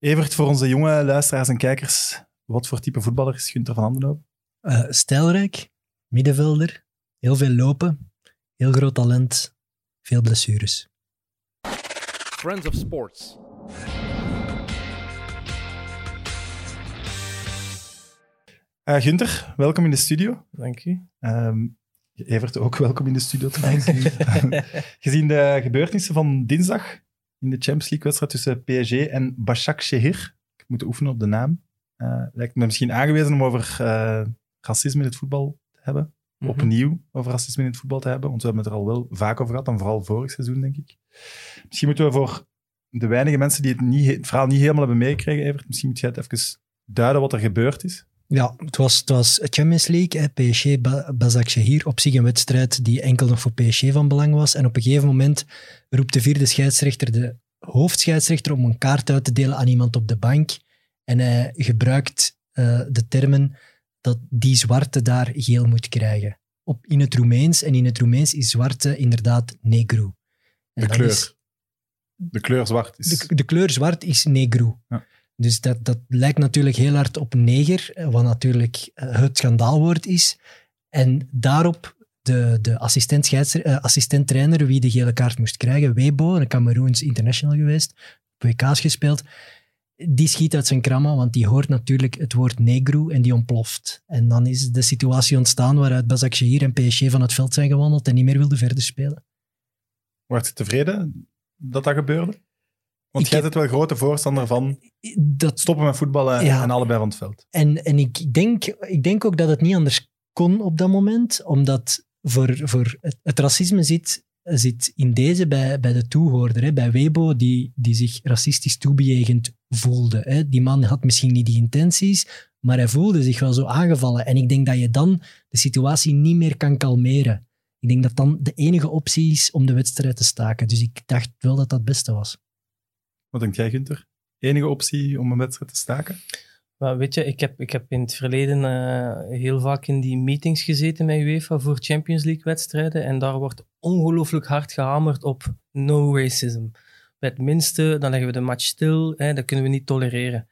Evert, voor onze jonge luisteraars en kijkers, wat voor type voetballer is Gunther van Andenhoven? Uh, stijlrijk, middenvelder, heel veel lopen, heel groot talent, veel blessures. Friends of Sports. Uh, Gunther, welkom in de studio. Dank u. Um, Evert, ook welkom in de studio trouwens. Gezien de gebeurtenissen van dinsdag in de Champions League-wedstrijd tussen PSG en Bashak Shehir, ik moet oefenen op de naam, uh, lijkt me misschien aangewezen om over uh, racisme in het voetbal te hebben. Mhm. Opnieuw over racisme in het voetbal te hebben, want we hebben het er al wel vaak over gehad, en vooral vorig seizoen, denk ik. Misschien moeten we voor de weinige mensen die het, niet, het verhaal niet helemaal hebben meegekregen, Evert, misschien moet jij het even duiden wat er gebeurd is. Ja, het was, het was Champions League, hè, PSG, Bazak Shahir, op zich een wedstrijd die enkel nog voor PSG van belang was. En op een gegeven moment roept de vierde scheidsrechter de hoofdscheidsrechter om een kaart uit te delen aan iemand op de bank. En hij gebruikt uh, de termen dat die zwarte daar geel moet krijgen. Op, in het Roemeens. En in het Roemeens is zwarte inderdaad negro. de kleur. de kleur zwart is... De, de kleur zwart is negro. Ja. Dus dat, dat lijkt natuurlijk heel hard op neger, wat natuurlijk eh, het schandaalwoord is. En daarop de, de assistent, uh, assistent trainer wie de gele kaart moest krijgen, Webo, een Cameroens international geweest, WK's gespeeld, die schiet uit zijn kramma, want die hoort natuurlijk het woord negro en die ontploft. En dan is de situatie ontstaan waaruit Bazak Shahir en PSG van het veld zijn gewandeld en niet meer wilden verder spelen. Wordt je tevreden dat dat gebeurde? Want jij bent wel grote voorstander van dat, stoppen met voetballen en allebei van het veld. En, en ik, denk, ik denk ook dat het niet anders kon op dat moment, omdat voor, voor het, het racisme zit, zit in deze bij, bij de toehoorder, hè, bij Webo, die, die zich racistisch toebejegend voelde. Hè. Die man had misschien niet die intenties, maar hij voelde zich wel zo aangevallen. En ik denk dat je dan de situatie niet meer kan kalmeren. Ik denk dat dan de enige optie is om de wedstrijd te staken. Dus ik dacht wel dat dat het beste was. Wat denk jij, Gunther? Enige optie om een wedstrijd te staken? Maar weet je, ik heb, ik heb in het verleden uh, heel vaak in die meetings gezeten met UEFA voor Champions League wedstrijden en daar wordt ongelooflijk hard gehamerd op no racism. Bij het minste, dan leggen we de match stil, hè, dat kunnen we niet tolereren.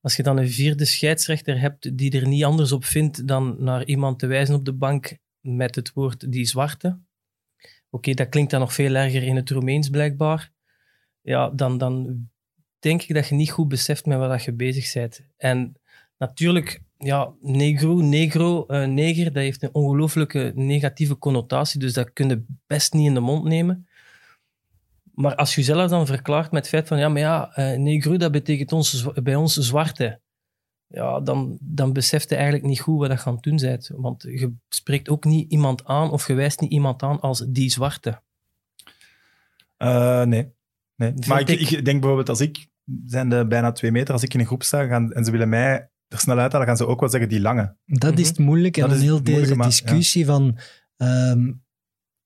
Als je dan een vierde scheidsrechter hebt die er niet anders op vindt dan naar iemand te wijzen op de bank met het woord die zwarte. Oké, dat klinkt dan nog veel erger in het Roemeens blijkbaar ja, dan, dan denk ik dat je niet goed beseft met wat je bezig bent. En natuurlijk, ja, negro, negro, uh, neger, dat heeft een ongelooflijke negatieve connotatie, dus dat kun je best niet in de mond nemen. Maar als je zelf dan verklaart met het feit van, ja, maar ja, uh, negro, dat betekent ons, bij ons zwarte. Ja, dan, dan beseft je eigenlijk niet goed wat je aan het doen bent. Want je spreekt ook niet iemand aan of je wijst niet iemand aan als die zwarte. Uh, nee. Nee. Maar ik, ik, denk bijvoorbeeld als ik, zijn de bijna twee meter, als ik in een groep sta gaan, en ze willen mij er snel uithalen, gaan ze ook wel zeggen die lange. Dat is het moeilijke. En dan heel deze discussie van... Um,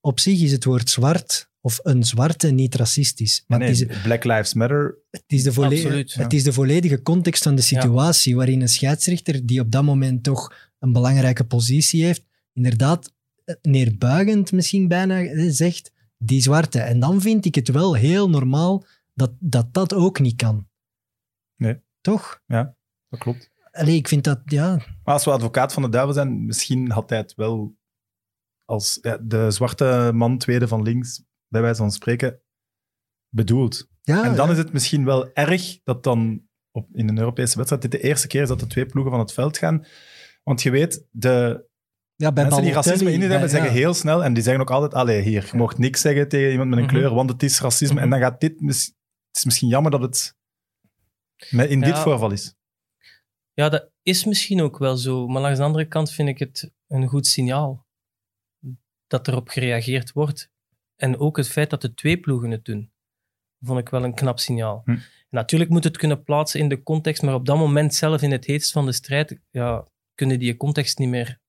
op zich is het woord zwart of een zwarte niet racistisch. Maar nee, het is, Black Lives Matter. Het is, de Absoluut, het is de volledige context van de situatie waarin een scheidsrechter die op dat moment toch een belangrijke positie heeft, inderdaad eh, neerbuigend misschien bijna eh, zegt die zwarte. En dan vind ik het wel heel normaal dat dat, dat ook niet kan. Nee. Toch? Ja, dat klopt. Allee, ik vind dat, ja... Maar als we advocaat van de duivel zijn, misschien had hij het wel als ja, de zwarte man tweede van links, bij wijze van spreken, bedoeld. Ja, en dan is het misschien wel erg dat dan op, in een Europese wedstrijd dit de eerste keer is dat de twee ploegen van het veld gaan. Want je weet, de ja, bij Mensen die racisme in hebben, zeggen heel snel, en die zeggen ook altijd, allee, hier, je mocht niks zeggen tegen iemand met een mhm. kleur, want het is racisme. En dan gaat dit, het is misschien jammer dat het in dit voorval is. Ja, dat is misschien ook wel zo, maar langs de andere kant vind ik het een goed signaal dat erop gereageerd wordt. En ook het feit dat de twee ploegen het doen, vond ik wel een knap signaal. Hm. Natuurlijk moet het kunnen plaatsen in de context, maar op dat moment zelf in het heetst van de strijd, ja, kunnen die context niet meer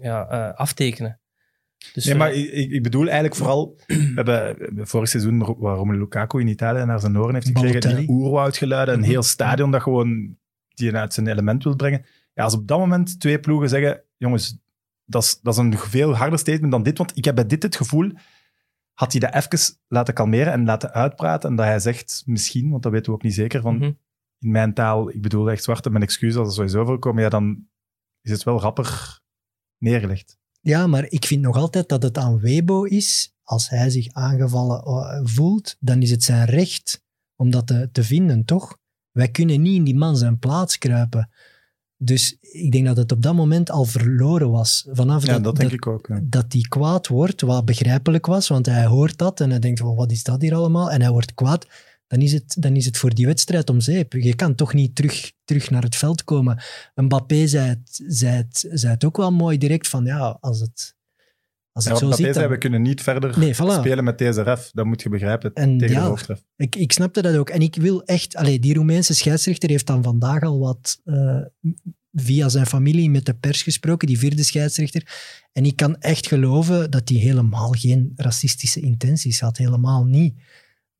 ja, uh, aftekenen. Dus, nee, maar eh, ik, ik, bedoel eigenlijk vooral... We hebben vorig seizoen, waar Romelu Lukaku in Italië naar zijn oren heeft gekregen, die oerwoudgeluiden, een mhm. heel stadion dat gewoon die uit zijn element wil brengen. Ja, als op dat moment twee ploegen zeggen, jongens, dat is, dat is een veel harder statement dan dit, want ik heb bij dit het gevoel, had hij dat even laten kalmeren en laten uitpraten en dat hij zegt, misschien, want dat weten we ook niet zeker, van, mhm. in mijn taal, ik bedoel echt zwarte, mijn excuus als er sowieso voorkomen, ja, dan is het wel rapper neergelegd. Ja, maar ik vind nog altijd dat het aan Webo is, als hij zich aangevallen eh, voelt, dan is het zijn recht om dat te, te vinden, toch? Wij kunnen niet in die man zijn plaats kruipen. Dus ik denk dat het op dat moment al verloren was. Vanaf Ja, dat, dat denk dat, ik ook. ja. dat hij kwaad wordt, wat begrijpelijk was, want hij hoort dat en hij denkt, "Wel, wat is dat hier allemaal? En hij wordt kwaad, dan is het, dan is het voor die wedstrijd om zeep. Je kan toch niet terug, terug naar het veld komen. Mbappé zei het, zei, het, zei het ook wel mooi direct van, ja, als het, als het zo zit... deze, dan- we kunnen niet verder Nee, voilà. spelen met deze ref. Dat moet je begrijpen En tegen ja, de hoofdref. Ik, ik snapte dat ook. En ik wil echt... Allee, die Roemeense scheidsrechter heeft dan vandaag al wat eh, via zijn familie met de pers gesproken, die vierde scheidsrechter. En ik kan echt geloven dat hij helemaal geen racistische intenties had. Helemaal niet.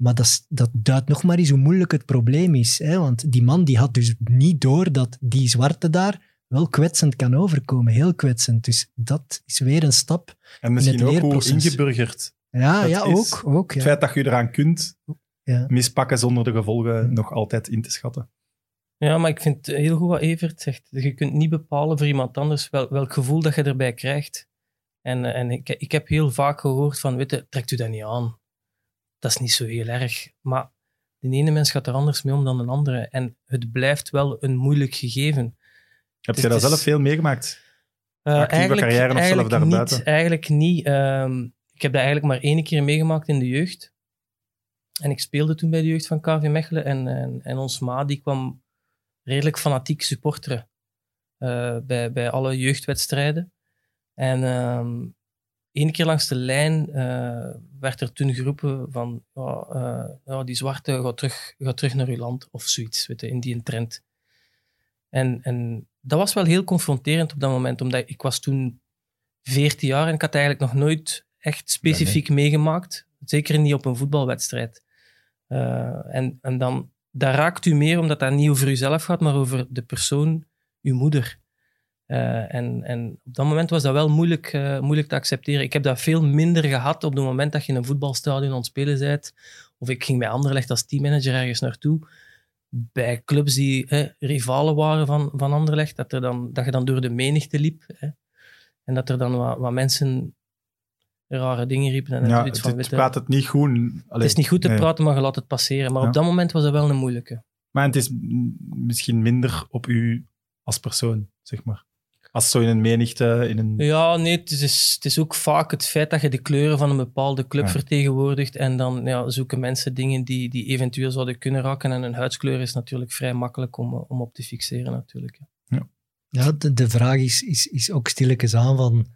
Maar dat, dat duidt nog maar eens hoe moeilijk het probleem is. Hè? Want die man die had dus niet door dat die zwarte daar wel kwetsend kan overkomen. Heel kwetsend. Dus dat is weer een stap. En misschien het ook hoe ingeburgerd. Ja, Dat ja is ook. ook ja. Het feit dat je eraan kunt Ja. mispakken zonder de gevolgen nog altijd in te schatten. Ja, maar ik vind het heel goed wat Evert zegt. Je kunt niet bepalen voor iemand anders wel, welk gevoel dat je erbij krijgt. En, eh, en ik, ik heb heel vaak gehoord van, weet je, trekt u dat niet aan. Dat is niet zo heel erg. Maar de ene mens gaat er anders mee om dan een andere. En het blijft wel een moeilijk gegeven. Heb Dus je dat zelf veel meegemaakt? Actieve carrière of zelf eigenlijk daarbuiten? niet. Eigenlijk niet. Ehm, ik heb dat eigenlijk maar één keer meegemaakt in de jeugd. En ik speelde toen bij de jeugd van KV Mechelen. En, en, en ons ma die kwam redelijk fanatiek supporteren eh, bij, bij alle jeugdwedstrijden. En ehm één keer langs de lijn eh, werd er toen geroepen van ja, eh, ja, die zwarte gaat terug, gaat terug naar uw land of zoiets, weet je, in die trend. En, en dat was wel heel confronterend op dat moment, omdat ik was toen 14 jaar en ik had eigenlijk nog nooit echt specifiek meegemaakt. Zeker niet op een voetbalwedstrijd. Eh, en, en dan, raakt u meer omdat dat niet over uzelf gaat, maar over de persoon, uw moeder. Eh, en, en op dat moment was dat wel moeilijk, eh, moeilijk te accepteren. Ik heb dat veel minder gehad op het moment dat je in een voetbalstadion aan het spelen bent. Of ik ging bij Anderlecht als teammanager ergens naartoe. Bij clubs die hè, rivalen waren van, van Anderlecht, dat, er dan, dat je dan door de menigte liep. Hè, en dat er dan wat, wat mensen rare dingen riepen. En Ja, het, van, het praat het niet goed. Allee, het is niet goed te nee. praten, maar je laat het passeren. Maar Ja. op dat moment was dat wel een moeilijke. Maar het is misschien minder op u als persoon, zeg maar. Als zo in een menigte, in een... Ja, nee, het is, het is ook vaak het feit dat je de kleuren van een bepaalde club Ja. vertegenwoordigt en dan ja, zoeken mensen dingen die, die eventueel zouden kunnen raken. En een huidskleur is natuurlijk vrij makkelijk om, eh, om op te fixeren natuurlijk. Ja, de, de vraag is, is, is ook stilletjes aan van...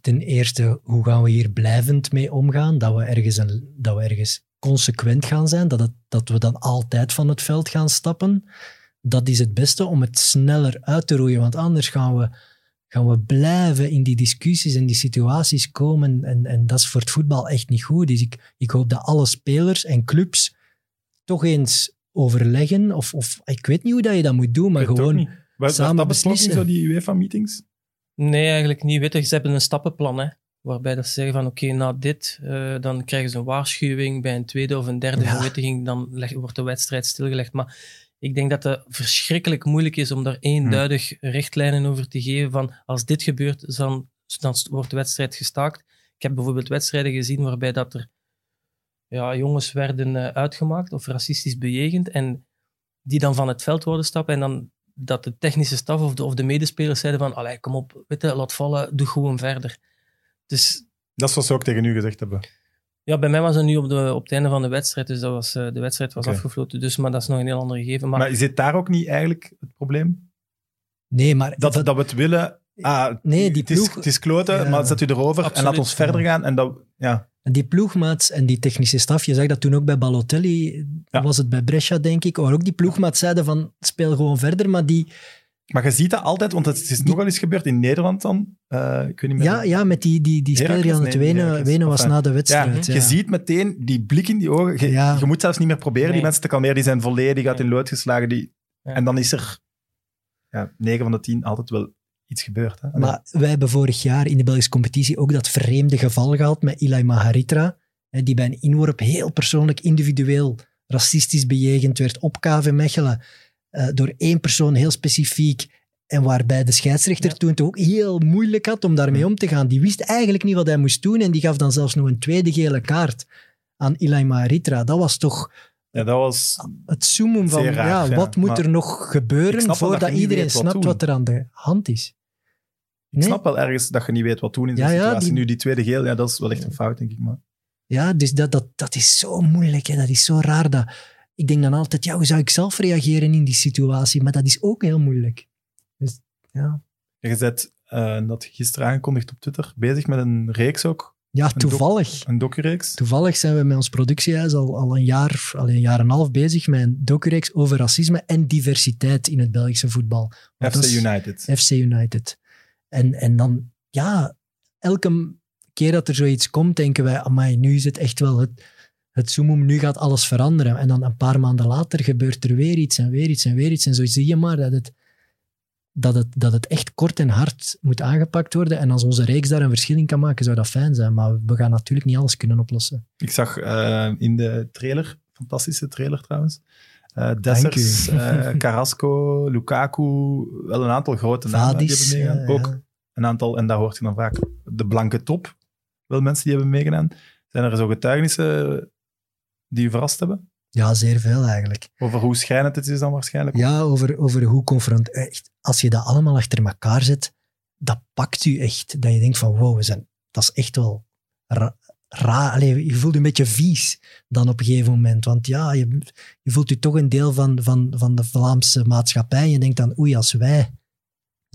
Ten eerste, hoe gaan we hier blijvend mee omgaan? Dat we ergens, een, dat we ergens consequent gaan zijn, dat, het, dat we dan altijd van het veld gaan stappen. Dat is het beste om het sneller uit te roeien, want anders gaan we, gaan we blijven in die discussies en die situaties komen. En, en dat is voor het voetbal echt niet goed. Dus ik, ik hoop dat alle spelers en clubs toch eens overleggen. Of, of ik weet niet hoe dat je dat moet doen, maar gewoon samen dat beslissen. zo die UEFA-meetings? Nee, eigenlijk niet. Weet je, ze hebben een stappenplan, hè, waarbij dat ze zeggen van oké, na dit, eh, dan krijgen ze een waarschuwing. Bij een tweede of een derde Ja. verwittiging, dan leg- wordt de wedstrijd stilgelegd. Maar ik denk dat het verschrikkelijk moeilijk is om daar eenduidig richtlijnen over te geven van als dit gebeurt, dan, wordt de wedstrijd gestaakt. Ik heb bijvoorbeeld wedstrijden gezien waarbij dat er ja, jongens werden eh, uitgemaakt of racistisch bejegend en die dan van het veld worden stappen en dan dat de technische staf of de, of de medespelers zeiden van allee, kom op, weet je, laat vallen, doe gewoon verder. Dus Dat is wat ze ook tegen u gezegd hebben. Ja, bij mij was het nu op, de, op het einde van de wedstrijd, dus dat was, eh, de wedstrijd was Oké. afgefloten, dus, maar dat is nog een heel ander gegeven. Maar, Maar zit daar ook niet eigenlijk het probleem? Nee, maar Dat, dat we het willen... Ah, Nee, die het, is, ploeg- het is kloten, Ja. maar zet u erover en laat ons verder gaan. En dat, ja. En die ploegmaats en die technische staf, je zag dat toen ook bij Balotelli, Ja. was het bij Brescia, denk ik, waar ook die ploegmaats zeiden van speel gewoon verder, maar die, Maar je ziet dat altijd, want het is nog wel eens gebeurd in Nederland dan. Eh, ik weet niet meer. ja, ja, met die, die, die speler die aan het wenen, wenen was na de Ja, wedstrijd. je ja. ziet meteen die blik in die ogen. Je, Ja. je moet zelfs niet meer proberen die mensen te kalmeren. Die zijn volledig uit Ja. in lood geslagen. Die, Ja. En dan is er ja, 9 van de 10 altijd wel iets gebeurd. Hè? Maar wij hebben vorig jaar in de Belgische competitie ook dat vreemde geval gehad met Ilai Maharitra, hè, die bij een inworp heel persoonlijk, individueel racistisch bejegend werd op KV Mechelen uh, door één persoon heel specifiek en waarbij de scheidsrechter toen het ook heel moeilijk had om daarmee om te gaan. Die wist eigenlijk niet wat hij moest doen en die gaf dan zelfs nog een tweede gele kaart aan Ilai Maritra. Dat was toch ja, dat was het zoomen van ja, wat moet er nog gebeuren voordat iedereen snapt wat, er aan de hand is. Ik snap wel ergens dat je niet weet wat doen in zo'n situatie. Nu die tweede geel, ja, dat is wel echt een fout, denk ik. Maar... Ja, dus dat, dat, dat is zo moeilijk. Hè. Dat is zo raar. Dat, ik denk dan altijd, ja, hoe zou ik zelf reageren in die situatie? Maar dat is ook heel moeilijk. Dus, ja. Je bent, uh, dat gisteren aangekondigd op Twitter, bezig met een reeks ook. Ja, toevallig. Een, doc een Toevallig zijn we met ons productiehuis al, al, een jaar, al een jaar en een half bezig met een docureeks over racisme en diversiteit in het Belgische voetbal. FC United. FC United. En, en dan, ja, elke keer dat er zoiets komt, denken wij, amai, nu is het echt wel het, het zoomum, nu gaat alles veranderen. En dan een paar maanden later gebeurt er weer iets en weer iets en weer iets. En zo zie je maar dat het, dat het, dat het echt kort en hard moet aangepakt worden. En als onze reeks daar een verschil in kan maken, zou dat fijn zijn. Maar we gaan natuurlijk niet alles kunnen oplossen. Ik zag uh, in de trailer, fantastische trailer trouwens, uh, Dessers, uh, Carrasco, Lukaku, wel een aantal grote namen die hebben meegedaan. Ook een aantal, en daar hoort je dan vaak, de blanke top, wel mensen die hebben meegedaan. Zijn er zo getuigenissen die je verrast hebben? Ja, zeer veel eigenlijk. Over hoe schijnend het is dan waarschijnlijk? Ja, over, over hoe confront... Echt, als je dat allemaal achter elkaar zet, dat pakt u echt. Dat je denkt van, wow, we zijn, dat is echt wel raar. je voelt je een beetje vies dan op een gegeven moment. Want ja, je, je voelt je toch een deel van, van, van de Vlaamse maatschappij. En je denkt dan, oei, als wij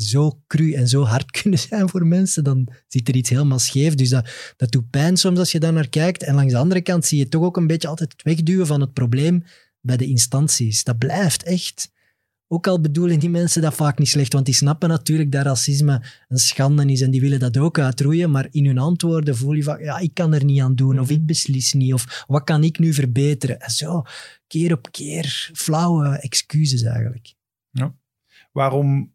zo cru en zo hard kunnen zijn voor mensen, dan zit er iets helemaal scheef. Dus dat, dat doet pijn soms als je daar naar kijkt. En langs de andere kant zie je toch ook een beetje altijd het wegduwen van het probleem bij de instanties. Dat blijft echt. Ook al bedoelen die mensen dat vaak niet slecht, want die snappen natuurlijk dat racisme een schande is en die willen dat ook uitroeien, maar in hun antwoorden voel je van, ja, ik kan er niet aan doen, of ik beslis niet, of wat kan ik nu verbeteren? En zo, keer op keer, flauwe excuses eigenlijk. Ja. Waarom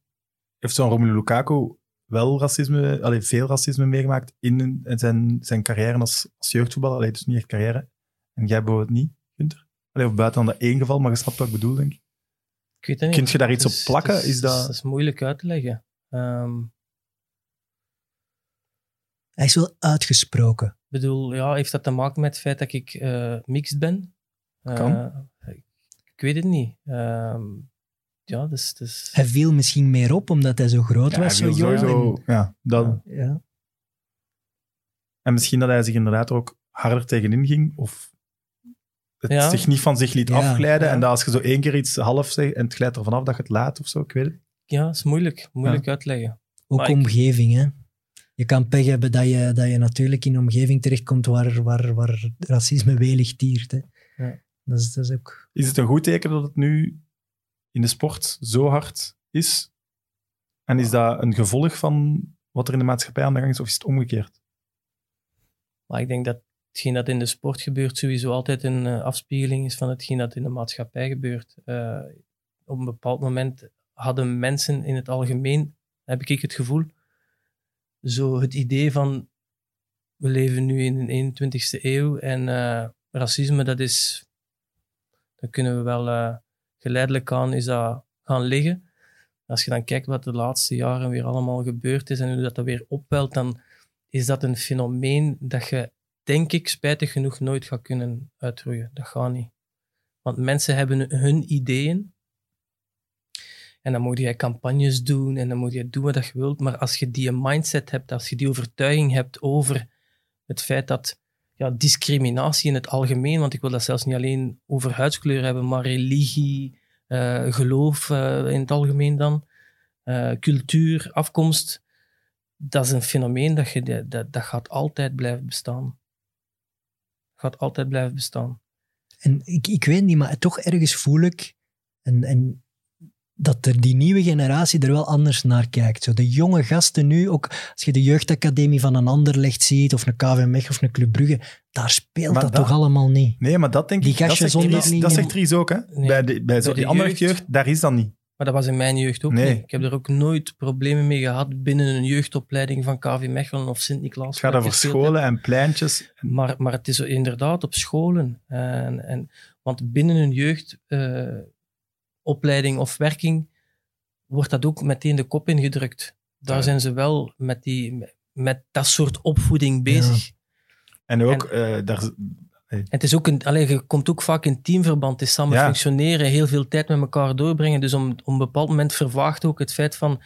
heeft zo'n Romelu Lukaku wel racisme, allee, veel racisme meegemaakt in zijn, zijn carrière als, als jeugdvoetballer. Allee, dus niet echt carrière. En jij bijvoorbeeld niet, Gunther? Allee, of buiten dan dat één geval, maar je snapt wat ik bedoel, denk ik. Ik weet het niet. Kun je daar iets op plakken? is, dat... dat is moeilijk uit te leggen. Um... Hij is wel uitgesproken. Ik bedoel, ja, heeft dat te maken met het feit dat ik uh, mixed ben? Kan. Uh, ik weet het niet. Um, ja, dus, dus... Hij viel misschien meer op omdat hij zo groot was, zo jong. Sowieso, ja, dat... Ja. En misschien dat hij zich inderdaad ook harder tegenin ging, of het zich niet van zich liet afglijden. En dat als je zo één keer iets half zegt en het glijdt er vanaf dat je het laat of zo, ik weet het. Ja, dat is moeilijk. Moeilijk uitleggen. Ook omgeving, hè. Je kan pech hebben dat je, dat je natuurlijk in een omgeving terechtkomt waar, waar, waar racisme welig tiert. Hè. Ja. Dat, is, dat is, ook... is het een goed teken dat het nu in de sport zo hard is? En is dat een gevolg van wat er in de maatschappij aan de gang is, of is het omgekeerd? Maar ik denk dat hetgeen dat in de sport gebeurt sowieso altijd een uh, afspiegeling is van hetgeen dat in de maatschappij gebeurt. Uh, op een bepaald moment hadden mensen in het algemeen, heb ik het gevoel, zo het idee van we leven nu in de 21ste eeuw en uh, racisme, dat is, dat kunnen we wel geleidelijk aan is dat gaan liggen. Als je dan kijkt wat de laatste jaren weer allemaal gebeurd is en hoe dat, dat weer opwelt, dan is dat een fenomeen dat je, denk ik, spijtig genoeg nooit gaat kunnen uitroeien. Dat gaat niet. Want mensen hebben hun ideeën. En dan moet je campagnes doen en dan moet je doen wat je wilt. Maar als je die mindset hebt, als je die overtuiging hebt over het feit dat ja, discriminatie in het algemeen, want ik wil dat zelfs niet alleen over huidskleur hebben, maar religie, uh, geloof uh, in het algemeen dan, uh, cultuur, afkomst, dat is een fenomeen dat, je, dat, dat gaat altijd blijven bestaan. Gaat altijd blijven bestaan. En ik, ik weet niet, maar toch ergens voel ik, en, en dat er die nieuwe generatie er wel anders naar kijkt. Zo de jonge gasten nu, ook als je de jeugdacademie van een ander legt ziet, of een KV Mech of een Club Brugge, daar speelt dat, toch allemaal niet. Nee, maar dat denk ik, die dat zegt, Ries, dat zegt Ries ook. Hè? bij de, bij zo, die andere jeugd, daar is dat niet. Maar dat was in mijn jeugd ook Nee. niet. Ik heb er ook nooit problemen mee gehad binnen een jeugdopleiding van KV Mechelen of Sint-Niklaas. Het gaat over heb. scholen en pleintjes. Maar, maar het is inderdaad op scholen. En, en, want binnen een jeugdopleiding of werking wordt dat ook meteen de kop ingedrukt. Daar Ja. zijn ze wel met, die, met dat soort opvoeding bezig. En ook, eh, daar, En het is ook een, je komt ook vaak in teamverband, het is samen Ja. functioneren, heel veel tijd met elkaar doorbrengen. Dus om, op een bepaald moment vervaagt ook het feit van,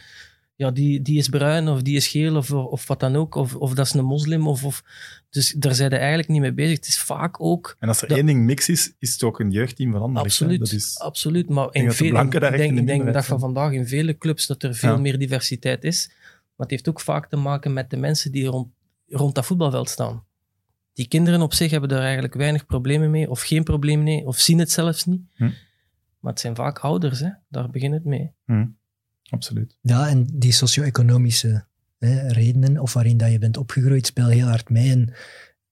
ja, die, die is bruin of die is geel of, of wat dan ook, of, of dat is een moslim. Of, of, dus daar zijn ze eigenlijk niet mee bezig. Het is vaak ook, en als er Dat- één ding mix is, is het ook een jeugdteam van Anderlecht. hè. absoluut, Dat is, absoluut. Maar in dat veel, ik denk, ik de denk de dag minderheid van vandaag in vele clubs dat er veel Ja. meer diversiteit is. Maar het heeft ook vaak te maken met de mensen die rond, rond dat voetbalveld staan. Die kinderen op zich hebben daar eigenlijk weinig problemen mee, of geen probleem mee, of zien het zelfs niet. Hm. Maar het zijn vaak ouders, hè? daar begint het mee. Absoluut. Ja, en die socio-economische redenen, of waarin dat je bent opgegroeid, spelen heel hard mee. En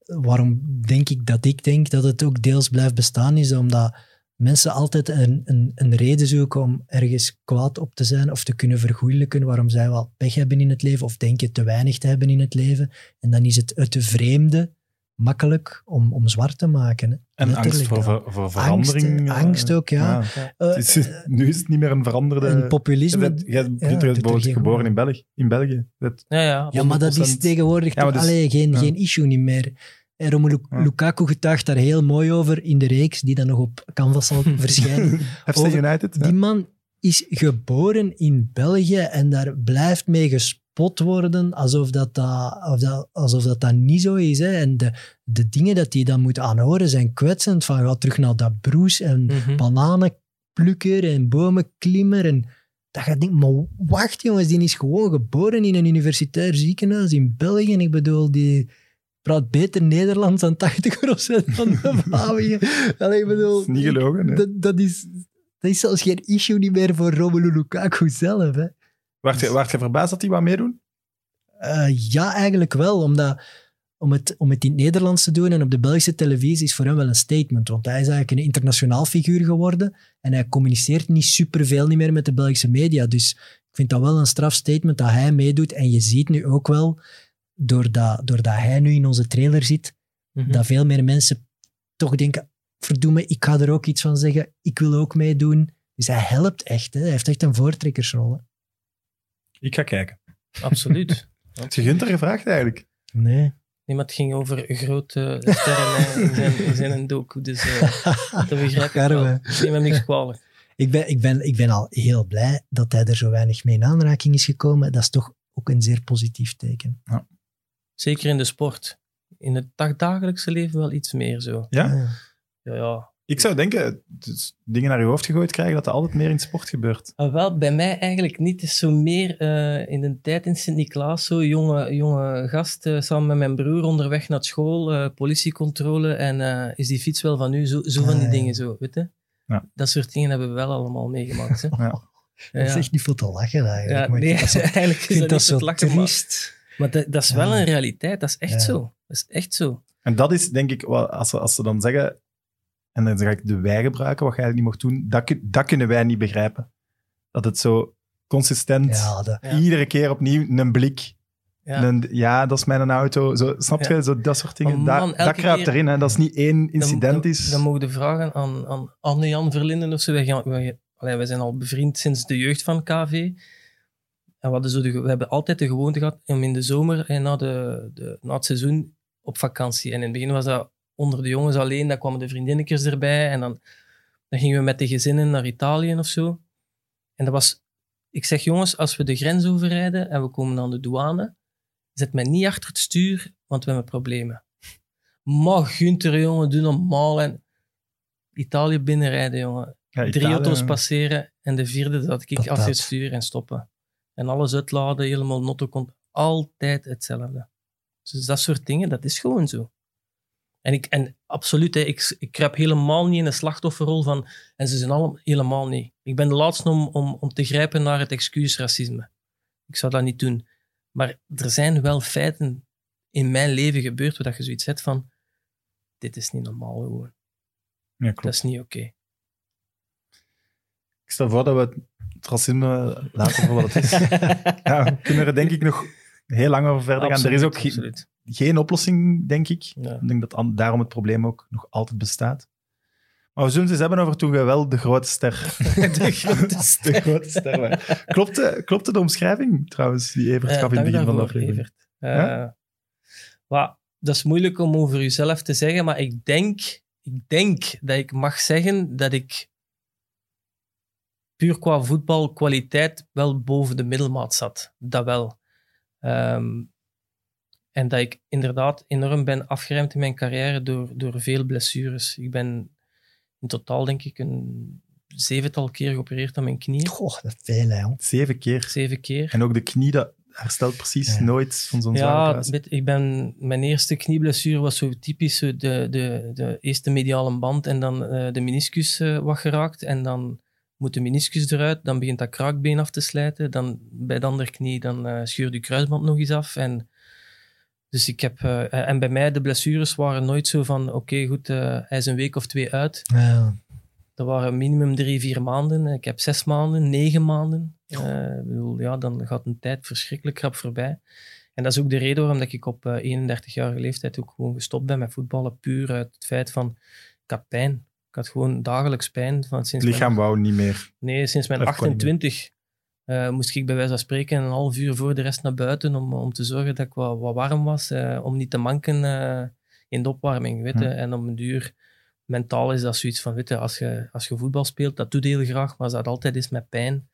waarom denk ik dat ik denk dat het ook deels blijft bestaan, is omdat mensen altijd een, een, een reden zoeken om ergens kwaad op te zijn of te kunnen vergoeilijken waarom zij wel pech hebben in het leven of denken te weinig te hebben in het leven. En dan is het het vreemde makkelijk om, om zwart te maken. Hè. En angst voor, dan. ver- voor verandering. Angst, eh, angst ook, ja. Eh, Het is, nu is het niet meer een veranderde... een populisme. Jij- ja, bent geboren in België. In België. Dat, Ja, ja. Ja, maar dat is 100%. tegenwoordig Ja, dus- allee, geen, ja. geen issue niet meer. En Romelu Ja. Lukaku getuigt daar heel mooi over in de reeks, die dan nog op Canvas zal verschijnen. FC Over- United. ja. Die man is geboren in België en daar blijft mee worden alsof dat, dat, of dat, alsof dat, dat niet zo is. Hè. En de, de dingen dat hij dan moet aanhoren zijn kwetsend. Van ga terug naar dat broes en Mhm. bananenplukker en bomenklimmer. En dat gaat denken, maar wacht jongens, die is gewoon geboren in een universitair ziekenhuis in België. En ik bedoel, die praat beter Nederlands dan 80% van de Vlamingen. Ik Dat bedoel, is niet gelogen. hè. dat, dat, is, dat is zelfs geen issue niet meer voor Romelu Lukaku zelf. Hè. Waart je, waart je verbaasd dat hij wat meedoen? Eh, ja, eigenlijk wel. Omdat, om, het, om het in het Nederlands te doen en op de Belgische televisie is voor hem wel een statement. Want hij is eigenlijk een internationaal figuur geworden. En hij communiceert niet superveel niet meer met de Belgische media. Dus ik vind dat wel een straf statement dat hij meedoet. En je ziet nu ook wel, doordat, doordat hij nu in onze trailer zit, Mhm. dat veel meer mensen toch denken, verdomme, ik ga er ook iets van zeggen. Ik wil ook meedoen. Dus hij helpt echt. Hè. Hij heeft echt een voortrekkersrol. Hè. Ik ga kijken. Absoluut. Heb je Gunther gevraagd eigenlijk? Nee. Nee, maar het ging over grote sterren in zijn, in zijn docu. Dus eh, dat begrijp ik wel. Neem hem niks kwalijk. Ik ben, ik, ben, ik ben al heel blij dat hij er zo weinig mee in aanraking is gekomen. Dat is toch ook een zeer positief teken. Zeker in de sport. In het dag- dagelijkse leven wel iets meer zo. Ja? Ja, ja. Ik zou denken, dus dingen naar je hoofd gegooid krijgen, dat er altijd meer in sport gebeurt. Ah, wel, bij mij eigenlijk niet. Het is zo meer eh, in de tijd in Sint-Niklaas, zo jonge, jonge gast, eh, samen met mijn broer onderweg naar school, eh, politiecontrole en eh, is die fiets wel van u? Zo, zo van die Ah, dingen, zo, weet je? Ja. Dat soort dingen hebben we wel allemaal meegemaakt. Hè? Ja. Dat is echt niet veel te lachen eigenlijk. Ja, maar ik nee, vind dat zo, eigenlijk is vind dat, dat niet zo het lachen, maar, triest. maar dat, dat is wel Ja. een realiteit. Dat is echt Ja. zo. Dat is echt zo. En dat is denk ik, als ze, als ze dan zeggen, en dan ga ik de wij gebruiken, wat je eigenlijk niet mocht doen, dat, dat kunnen wij niet begrijpen. Dat het zo consistent, Ja, dat, Ja. iedere keer opnieuw een blik. Ja. Een, ja, dat is mijn auto. Zo, snap je? Zo, dat soort dingen. Man, dat, kruipt erin. Hè. Dat is niet één incident. Dan, is. dan, mogen de vragen aan, aan Anne-Jan Verlinden of zo. Wij, gaan, wij, allee, wij zijn al bevriend sinds de jeugd van KV. En we, zo de, we hebben altijd de gewoonte gehad om in de zomer en na, de, de, na het seizoen op vakantie. En in het begin was dat onder de jongens alleen, dan kwamen de vriendinnetjes erbij en dan, dan gingen we met de gezinnen naar Italië of zo. En dat was, ik zeg jongens, als we de grens overrijden en we komen aan de douane, zet mij niet achter het stuur, want we hebben problemen. Maar Gunther, jongen, doe normaal. En Italië binnenrijden, jongen. Ja, Drie auto's passeren en de vierde zat ik achter het stuur en stoppen. En alles uitladen, helemaal notto komt. Altijd hetzelfde. Dus dat soort dingen, dat is gewoon zo. En, ik, en absoluut, hè, ik, ik kruip helemaal niet in de slachtofferrol van... En ze zijn allemaal helemaal niet. Ik ben de laatste om, om, om te grijpen naar het excuus racisme. Ik zou dat niet doen. Maar er zijn wel feiten in mijn leven gebeurd waar dat je zoiets hebt van... Dit is niet normaal gewoon. Ja, klopt. Dat is niet oké. Ik stel voor dat we racisme laten voor wat het is. ja, we kunnen er denk ik nog heel lang over verder gaan. Er is ook geen oplossing, denk ik. Ik denk dat daarom het probleem ook nog altijd bestaat. Maar we zullen het eens hebben over toen je wel de grote ster... de grote ster. de grote ster klopte, klopte de omschrijving trouwens, die Evert gaf in het begin van de aflevering? Uh, dat is moeilijk om over jezelf te zeggen, maar ik denk, ik denk dat ik mag zeggen dat ik puur qua voetbalkwaliteit wel boven de middelmaat zat. Dat wel. Ehm, en dat ik inderdaad enorm ben afgeremd in mijn carrière door, door veel blessures. Ik ben in totaal, denk ik, een zevental keer geopereerd aan mijn knieën. Goh, dat is veel, hè. Zeven keer? Zeven keer. En ook de knie, dat herstelt precies nooit van zo'n ja, ik ben, mijn eerste knieblessure was zo typisch de, de, de eerste mediale band en dan uh, de meniscus uh, wat geraakt. En dan moet de meniscus eruit, dan begint dat kraakbeen af te slijten. Dan bij de andere knie, dan uh, scheurt je kruisband nog eens af. En, dus ik heb, en bij mij, de blessures waren nooit zo van, oké, goed, hij is een week of twee uit. Ja. Dat waren minimum drie, vier maanden. Ik heb zes maanden, negen maanden. Uh, bedoel, ja, dan gaat een tijd verschrikkelijk krap voorbij. En dat is ook de reden waarom ik op uh, eh, 31-jarige leeftijd ook gewoon gestopt ben met voetballen. Puur uit het feit van, ik had pijn. Ik had gewoon dagelijks pijn. Van sinds het lichaam wou niet meer. Nee, sinds mijn 28 uh, eh, moest ik bij wijze van spreken een half uur voor de rest naar buiten om, om te zorgen dat ik wat, wat warm was. om niet te manken in de opwarming. Weet hm. En om een duur mentaal is dat zoiets van, weet je, als je, als je voetbal speelt, dat doe je heel graag, maar als dat altijd is met pijn,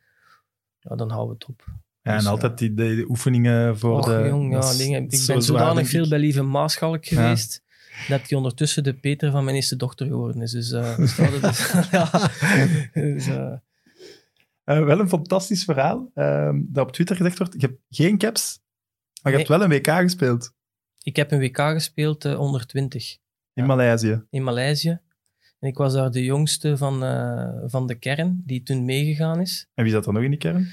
ja, dan houden we het op. Ja, en dus, altijd eh, die, de, oefeningen voor och, de... Jong, ja, dingen. Ik ben zodanig veel bij Lieve Maaschalk geweest, dat hij ondertussen de Peter van mijn eerste dochter geworden is. Dus, uh, dus, ja, dus uh, wel een fantastisch verhaal ehm, dat op Twitter gezegd wordt. Je hebt geen caps, maar je hebt wel een WK gespeeld. Ik heb een WK gespeeld onder 20. In Maleisië? In Maleisië. En ik was daar de jongste van, uh, van de kern, die toen meegegaan is. En wie zat er nog in die kern?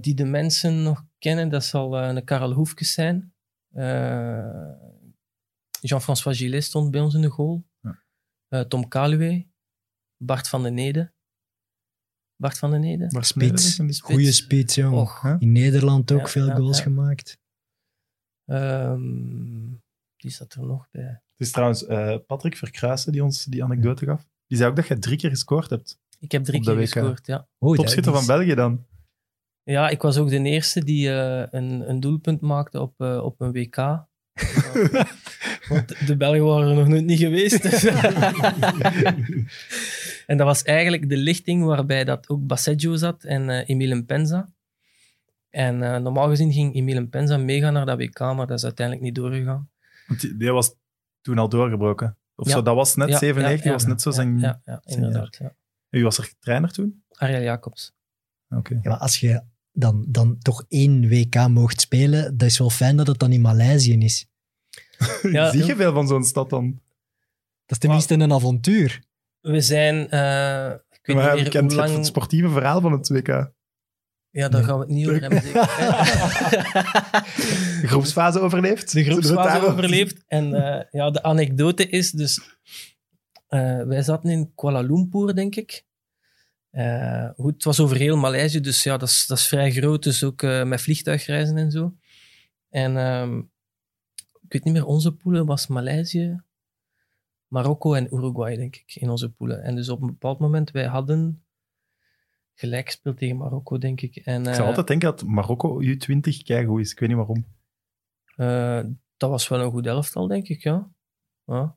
Die de mensen nog kennen, dat zal een Karel Hoefkes zijn. Jean-François Gillet stond bij ons in de goal. Ja. Tom Kaluwe. Bart van den Nede. Bart van den Nede. Maar spits. Goeie spits, jong. In Nederland ook ja, veel goals gemaakt. Um, die zat er nog bij. Het is trouwens uh, Patrick Verkruisen die ons die anekdote gaf. Die zei ook dat jij drie keer gescoord hebt. Ik heb drie keer gescoord, ja. Oh, Topschutter van België dan? Ja, ik was ook de eerste die uh, een, een, doelpunt maakte op, uh, op een WK. Want de Belgen waren er nog nooit niet geweest. Dus. en dat was eigenlijk de lichting waarbij dat ook Basseggio zat en uh, Emile Penza. En normaal gezien ging Emile Penza meegaan naar dat WK, maar dat is uiteindelijk niet doorgegaan. Want die, die was toen al doorgebroken. Of zo, dat was net ja, 97, was net zo zijn... Ja, ja, inderdaad. Ja. Wie was er trainer toen? Ariel Jacobs. Oké. Ja, als je dan, dan toch één WK mocht spelen, dat is wel fijn dat het dan in Maleisië is. ja, Zie je veel van zo'n stad dan? Dat is tenminste een avontuur. We zijn... Uh, ik weet maar niet meer hoe lang... het sportieve verhaal van het WK. Ja, daar gaan we het niet over hebben. de groepsfase overleeft. De groepsfase overleeft. En uh, ja, de anekdote is dus... Uh, wij zaten in Kuala Lumpur, denk ik. Uh, goed, het was over heel Maleisië, dus ja, dat is, dat is vrij groot. Dus ook met vliegtuigreizen en zo. En ehm, ik weet niet meer, onze poelen was Maleisië, Marokko en Uruguay, denk ik, in onze poelen. En dus op een bepaald moment, wij hadden gelijk gespeeld tegen Marokko, denk ik. En, ik zou uh, altijd denken dat Marokko U20 keigoed is. Ik weet niet waarom. Uh, dat was wel een goed elftal, denk ik, ja. ja.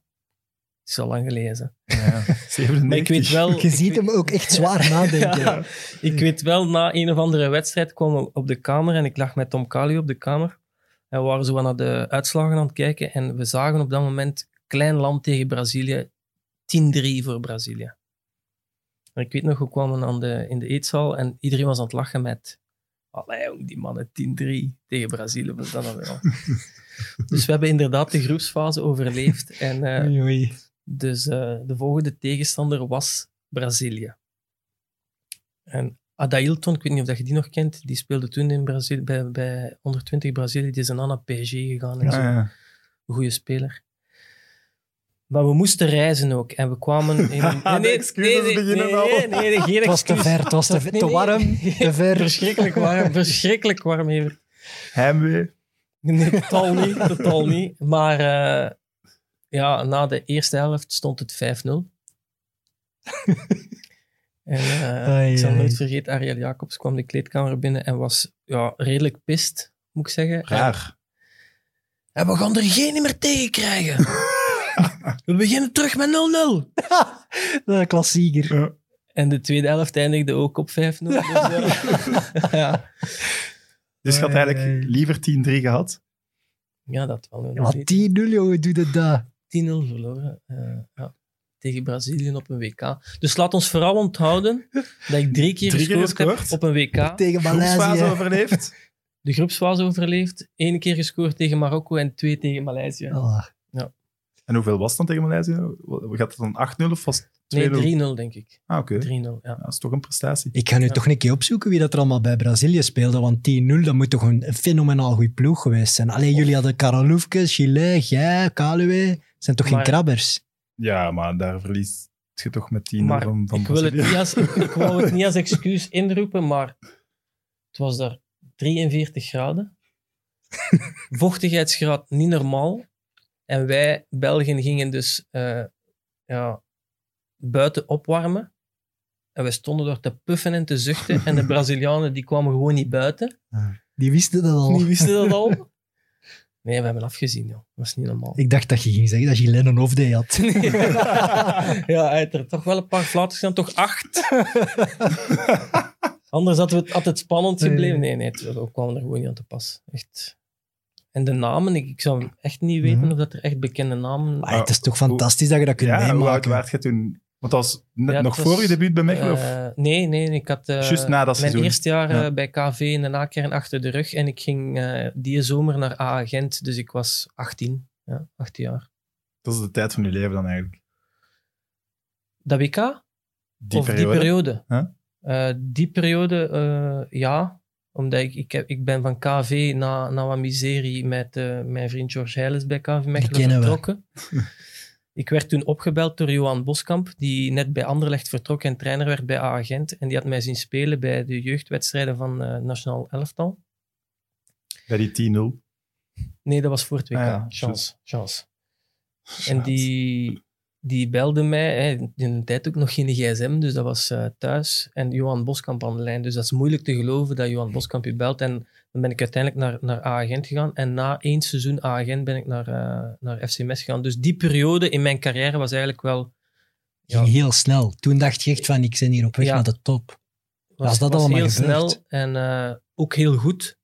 Het is al lang gelezen. Ja, ik weet wel... Je ziet hem ook echt zwaar nadenken. ja, ik weet wel, na een of andere wedstrijd kwamen we op de kamer en ik lag met Tom Kali op de kamer. En we waren zo naar de uitslagen aan het kijken en we zagen op dat moment klein land tegen Brazilië, 10-3 voor Brazilië. Maar ik weet nog, we kwamen aan de, in de eetzaal en iedereen was aan het lachen met Allee, die mannen 10-3 tegen Brazilië. Was dat wel. dus we hebben inderdaad de groepsfase overleefd. En, uh, oei, Dus uh, de volgende tegenstander was Brazilië. En Adailton, ik weet niet of je die nog kent, die speelde toen in Brazilië, bij, bij 120 Brazilië. Die is een naar PSG gegaan. En ja, zo. Ja. Een goede speler. Maar we moesten reizen ook. En we kwamen in. Nee, nee, excuses nee, beginnen nee, al. Nee, nee, nee, geen Het was te ver, het was te, te warm, te ver. Verschrikkelijk warm, verschrikkelijk warm, Evert. Heimwee. Nee, totaal niet, totaal niet. Maar uh, ja, na de eerste helft stond het 5-0. en uh, ai, ik zal nooit vergeten, Ariel Jacobs kwam de kleedkamer binnen en was ja, redelijk pist, moet ik zeggen. Raar. En, en we gaan er geen meer tegen krijgen. we beginnen terug met 0-0. De klassieker. Ja. En de tweede helft eindigde ook op 5-0. Dus, uh, ja. Dus je had eigenlijk liever 10-3 gehad? Ja, dat wel. Ja, 10-0, jongen, doe dat daar. 10-0 verloren. Uh, ja. Tegen Brazilië op een WK. Dus laat ons vooral onthouden dat ik drie keer drie gescoord, keer heb op een WK. Tegen Maleisië. overleefd. De groepsfase overleefd. Eén keer gescoord tegen Marokko en twee tegen Maleisië. Oh. En hoeveel was het dan tegen Maleisië? Gaat het dan 8-0 of was het 2-0? Nee, 3-0 denk ik. Ah, oké. Okay. 3-0, ja. ja. Dat is toch een prestatie. Ik ga nu ja. toch een keer opzoeken wie dat er allemaal bij Brazilië speelde, want 10-0, dat moet toch een fenomenaal goede ploeg geweest zijn. Alleen jullie hadden Karaloufke, Chile, jij, Kaluwe. zijn toch maar, geen krabbers? Ja, maar daar verliest je toch met 10 maar van, van ik, wil het niet als, ik, ik wou het niet als excuus inroepen, maar het was daar 43 graden. Vochtigheidsgraad niet normaal. En wij, Belgen, gingen dus uh, ja, buiten opwarmen. En we stonden daar te puffen en te zuchten. En de Brazilianen die kwamen gewoon niet buiten. Die wisten dat al. Die wisten dat al. Nee, we hebben afgezien, joh. Dat was niet normaal. Ik dacht dat je ging zeggen dat je Lennon of day had. ja, er toch wel een paar flaters gedaan, toch acht. Anders had het, had het spannend gebleven. Nee, nee, we kwamen er gewoon niet aan te pas. Echt. En de namen, ik, ik zou echt niet weten mm-hmm. of dat er echt bekende namen... Maar het is toch fantastisch dat je dat kunt ja, meemaken. hoe oud werd je toen? Want dat was net ja, nog was, voor je debuut bij Mechelen? Uh, nee, nee, ik had uh, Just na dat mijn eerste jaar uh, ja. bij KV in de nakern achter de rug en ik ging die zomer naar AA Gent, dus ik was 18, ja, 18 jaar. Dat is de tijd van je leven dan eigenlijk? Dat WK? Die of periode? die periode? Huh? die periode, ja. Omdat ik, ik, heb, ik ben van KV na, na wat miserie met uh, mijn vriend George Heiles bij KV Mechelen vertrokken. ik werd toen opgebeld door Johan Boskamp, die net bij Anderlecht vertrok en trainer werd bij AA Gent. En die had mij zien spelen bij de jeugdwedstrijden van uh, Nationaal Elftal. Bij die 10-0? Nee, dat was voor het WK. Ah, ja, chance, chance. En die, die belde mij, hè, in de tijd ook nog geen gsm, dus dat was uh, thuis. En Johan Boskamp aan de lijn. Dus dat is moeilijk te geloven dat Johan Boskamp je belt. En dan ben ik uiteindelijk naar, naar A-agent gegaan. En na één seizoen A-agent ben ik naar, uh, naar FC Mes gegaan. Dus die periode in mijn carrière was eigenlijk wel... Ja, Ging heel snel. Toen dacht je echt van, ik ben hier op weg ja, naar de top. Was, was dat was allemaal heel gebeurd? snel en uh, ook heel goed.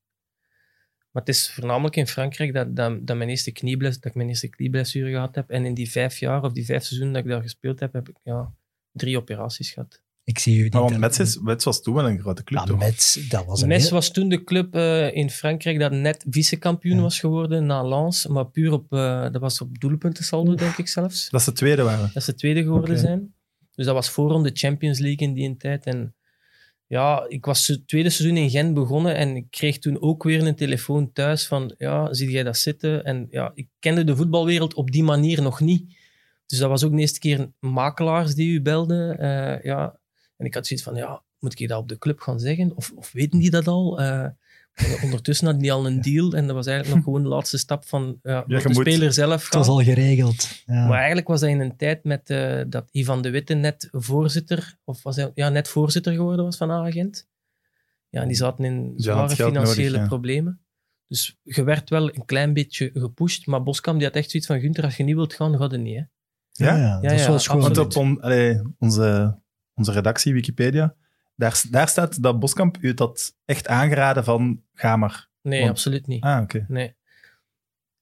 Maar het is voornamelijk in Frankrijk dat, dat, dat, mijn eerste kniebles, dat ik mijn eerste knieblessure gehad heb. En in die vijf jaar of die vijf seizoenen dat ik daar gespeeld heb, heb ik ja, drie operaties gehad. Ik zie u niet. Maar want Metz, is, Metz was toen wel een grote club, toch? Metz, dat was een Metz heel... was toen de club uh, in Frankrijk dat net vice-kampioen ja. was geworden na Lens. Maar puur op, uh, dat was op doelpuntensaldo, denk ik zelfs. Dat ze tweede waren? Dat ze tweede geworden okay. zijn. Dus dat was voor de Champions League in die tijd. En ja, ik was het tweede seizoen in Gent begonnen en ik kreeg toen ook weer een telefoon thuis van, ja, zie jij dat zitten? En ja, ik kende de voetbalwereld op die manier nog niet. Dus dat was ook de eerste keer makelaars die u belden. Uh, ja. En ik had zoiets van, ja, moet ik dat op de club gaan zeggen? Of, of weten die dat al? Uh, ondertussen hadden die al een deal en dat was eigenlijk nog gewoon de laatste stap van ja, ja, de speler zelf. Het was al geregeld. Ja. Maar eigenlijk was dat in een tijd met uh, dat Ivan de Witte net voorzitter, of was hij ja, net voorzitter geworden was van Agent. Ja, en die zaten in zware financiële nodig, problemen. Dus je werd wel een klein beetje gepusht, maar Boskamp die had echt zoiets van, Gunther, als je niet wilt gaan, ga je niet. Hè? Ja, ja, dat is wel schoon. Want op on, allee, onze, onze redactie, Wikipedia, daar, daar staat dat Boskamp u dat echt aangeraden van, ga maar. Nee, Want, absoluut niet. Ah, oké. Okay. Nee.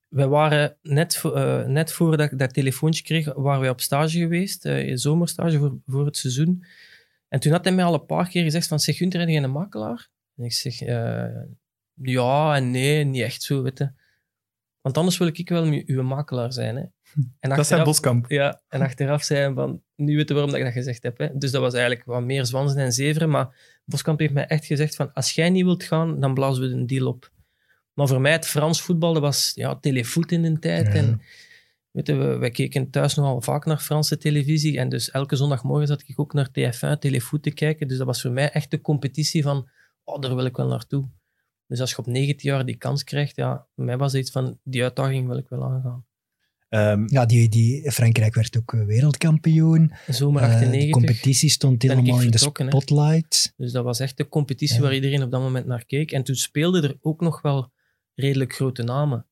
We waren net, uh, net voordat ik dat telefoontje kreeg, waren we op stage geweest, uh, zomerstage voor, voor het seizoen. En toen had hij mij al een paar keer gezegd van, zeg Gunther, heb je een makelaar? En ik zeg, uh, ja en nee, niet echt zo, weet je. Want anders wil ik wel uw makelaar zijn. Hè. En dat zijn Boskamp. Ja, en achteraf zei hij van, nu weet je waarom dat ik dat gezegd heb. Hè. Dus dat was eigenlijk wat meer zwansen en zeveren. Maar Boskamp heeft mij echt gezegd van, als jij niet wilt gaan, dan blazen we een deal op. Maar voor mij, het Frans voetbal, dat was ja, telefoot in de tijd. Ja. En Weet je, we, wij keken thuis nogal vaak naar Franse televisie. En dus elke zondagmorgen zat ik ook naar TF1, Telefoot te kijken. Dus dat was voor mij echt de competitie van, oh, daar wil ik wel naartoe. Dus als je op 19 jaar die kans krijgt, ja, voor mij was het iets van, die uitdaging wil ik wel aangaan. Um, ja, die, die, Frankrijk werd ook wereldkampioen. Zomer 98. Uh, de competitie stond helemaal in de spotlight. Dus dat was echt de competitie ja. waar iedereen op dat moment naar keek. En toen speelden er ook nog wel redelijk grote namen.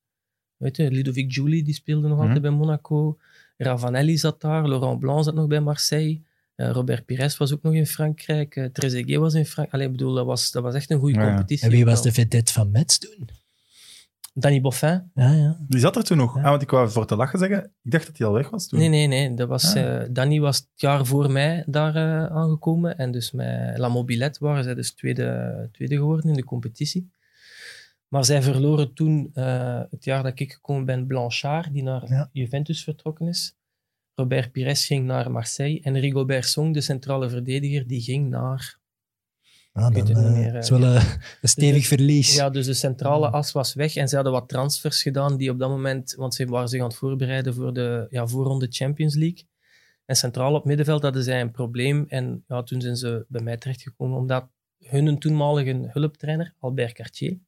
Weet je, Ludovic Julie die speelde nog altijd mhm. bij Monaco. Ravanelli zat daar. Laurent Blanc zat nog bij Marseille. Uh, Robert Pires was ook nog in Frankrijk. Uh, Trezeguet was in Frankrijk. Allee, bedoel, dat was, dat was echt een goede competitie. En wie was de vedette van Metz toen? Danny Boffin. Ja, ja. Die zat er toen nog. Ja. Ah, want ik wou voor te lachen zeggen, ik dacht dat hij al weg was toen. Nee, nee, nee. Dat was, ah. uh, Danny was het jaar voor mij daar uh, aangekomen. En dus met La Mobilette waren zij dus tweede, tweede geworden in de competitie. Maar zij verloren toen, uh, het jaar dat ik gekomen ben, Blanchard, die naar ja. Juventus vertrokken is. Robert Pires ging naar Marseille. En Rigobert Song, de centrale verdediger, die ging naar Ah, dan, uh, meer, is wel een, een stevig dus verlies. Ja, dus de centrale as was weg en ze hadden wat transfers gedaan die op dat moment, want ze waren zich aan het voorbereiden voor de ja, voorronde Champions League. En centraal op middenveld hadden zij een probleem en ja, toen zijn ze bij mij terechtgekomen, omdat hun toenmalige hulptrainer, Albert Cartier,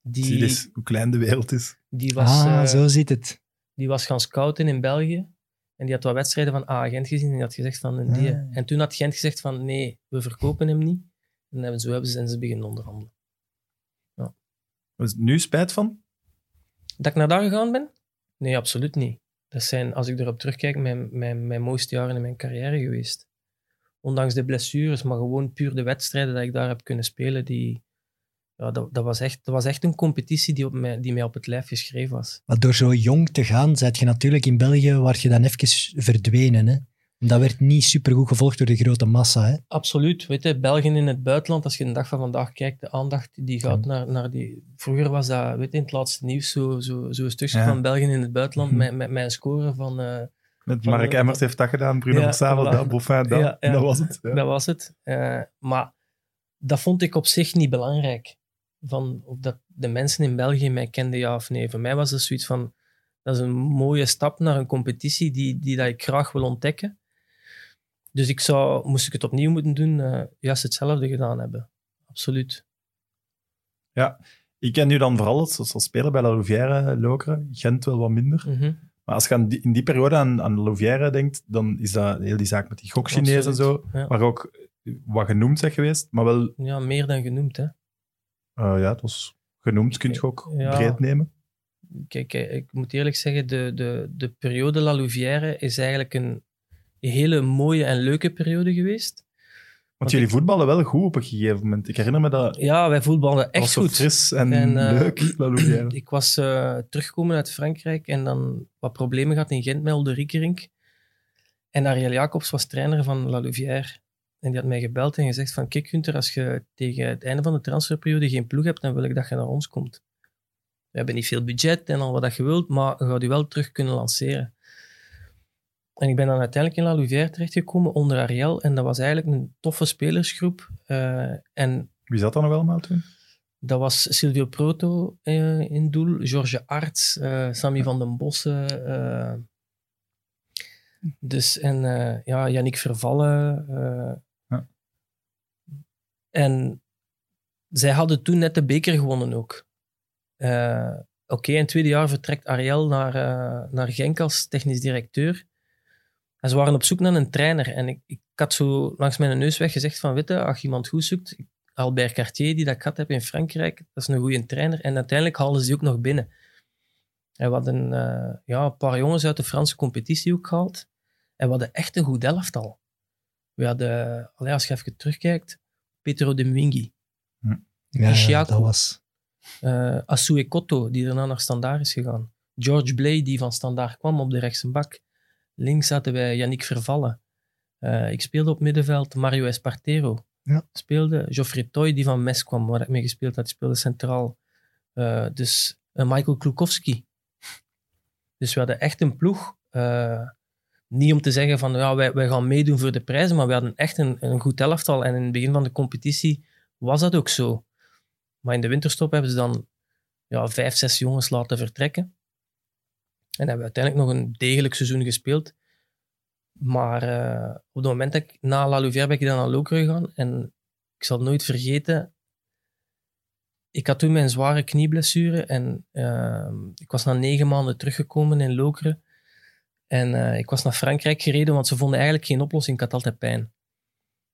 die, Zie dus hoe klein de wereld is. Die was, ah, uh, zo zit het. Die was gaan scouten in België en die had wat wedstrijden van A-Gent gezien en die had gezegd van die. Ah. En toen had Gent gezegd van nee, we verkopen hem niet. En hebben, zo hebben ze, en ze beginnen onderhandelen. Ja. Was nu spijt van? Dat ik naar daar gegaan ben? Nee, absoluut niet. Dat zijn, als ik erop terugkijk, mijn, mijn, mijn mooiste jaren in mijn carrière geweest. Ondanks de blessures, maar gewoon puur de wedstrijden dat ik daar heb kunnen spelen, die, ja, dat, dat, was echt, dat was echt een competitie die, op mij, die mij op het lijf geschreven was. Maar door zo jong te gaan, zet je natuurlijk in België, waar je dan even verdwenen. Hè? Dat werd niet supergoed gevolgd door de grote massa. Hè? Absoluut. Weet je, België in het buitenland, als je de dag van vandaag kijkt, de aandacht die gaat naar, naar die... Vroeger was dat, weet je, in het laatste nieuws zo, zo, zo een stukje van België in het buitenland mhm. met, met mijn score van... Uh, met Mark Emmers heeft dat gedaan, Bruno ja, Versabel, dat, Boffin, dat. dat was het. Dat was het. Uh, maar dat vond ik op zich niet belangrijk van of dat de mensen in België mij kenden, ja of nee. Voor mij was het zoiets van, dat is een mooie stap naar een competitie die, die dat ik graag wil ontdekken. Dus ik zou, moest ik het opnieuw moeten doen, uh, juist hetzelfde gedaan hebben. Absoluut. Ja, ik ken nu dan vooral als, als speler bij La Louvière Lokeren, Gent wel wat minder. Mhm. Maar als je aan die, in die periode aan, aan Louvière denkt, dan is dat heel die zaak met die gokchinees en zo, ja. waar ook wat genoemd zijn geweest, maar wel... Ja, meer dan genoemd, hè. Uh, ja, het was genoemd, kun je ook ja. breed nemen. Kijk, ik moet eerlijk zeggen, de, de, de periode La Louvière is eigenlijk een hele mooie en leuke periode geweest. Want, jullie voetballen wel goed op een gegeven moment. Ik herinner me dat. Ja, wij voetballen echt goed. fris en, en uh, leuk, La Louvière. Ik was uh, teruggekomen uit Frankrijk en dan wat problemen gehad in Gent met Olde Riekerink. En Ariel Jacobs was trainer van La Louvière. En die had mij gebeld en gezegd van, kijk Gunther, als je tegen het einde van de transferperiode geen ploeg hebt, dan wil ik dat je naar ons komt. We hebben niet veel budget en al wat dat je wilt, maar je gaat je wel terug kunnen lanceren. En ik ben dan uiteindelijk in La Louvière terechtgekomen onder Ariel. En dat was eigenlijk een toffe spelersgroep. Uh, en Wie zat dan nog allemaal toen? Dat was Silvio Proto uh, in doel, George Arts, uh, Sammy van den Bossen. dus, en ja, Yannick Vervallen, en zij hadden toen net de beker gewonnen ook. Uh, Oké, in het tweede jaar vertrekt Ariel naar, uh, naar Genk als technisch directeur. En ze waren op zoek naar een trainer. En ik, ik had zo langs mijn neus weg gezegd van, witte, als je iemand goed zoekt, Albert Cartier, die dat ik had heb in Frankrijk, dat is een goede trainer. En uiteindelijk haalden ze die ook nog binnen. En we hadden uh, ja, een paar jongens uit de Franse competitie ook gehaald. En we hadden echt een goed elftal. We hadden, als je even terugkijkt, Petro de Mwingi. Hm. Ja, dat was... Uh, Asue Koto, die daarna naar Standaard is gegaan. George Blay, die van Standaard kwam op de rechtse bak. Links zaten wij Yannick Vervallen. Uh, ik speelde op middenveld Mario Espartero. Ja. Speelde Geoffrey Toy, die van Mes kwam, waar ik mee gespeeld had. Speelde centraal. Uh, dus Michael Klukowski. Dus we hadden echt een ploeg niet om te zeggen van ja, wij, wij gaan meedoen voor de prijzen, maar we hadden echt een, een goed elftal. En in het begin van de competitie was dat ook zo. Maar in de winterstop hebben ze dan ja, vijf, zes jongens laten vertrekken. En hebben we uiteindelijk nog een degelijk seizoen gespeeld. Maar uh, op het moment dat ik na La Louvière ben ik dan naar Lokeren gegaan. En ik zal nooit vergeten. Ik had toen mijn zware knieblessure. En uh, ik was na negen maanden teruggekomen in Lokeren. En uh, ik was naar Frankrijk gereden, want ze vonden eigenlijk geen oplossing. Ik had altijd pijn.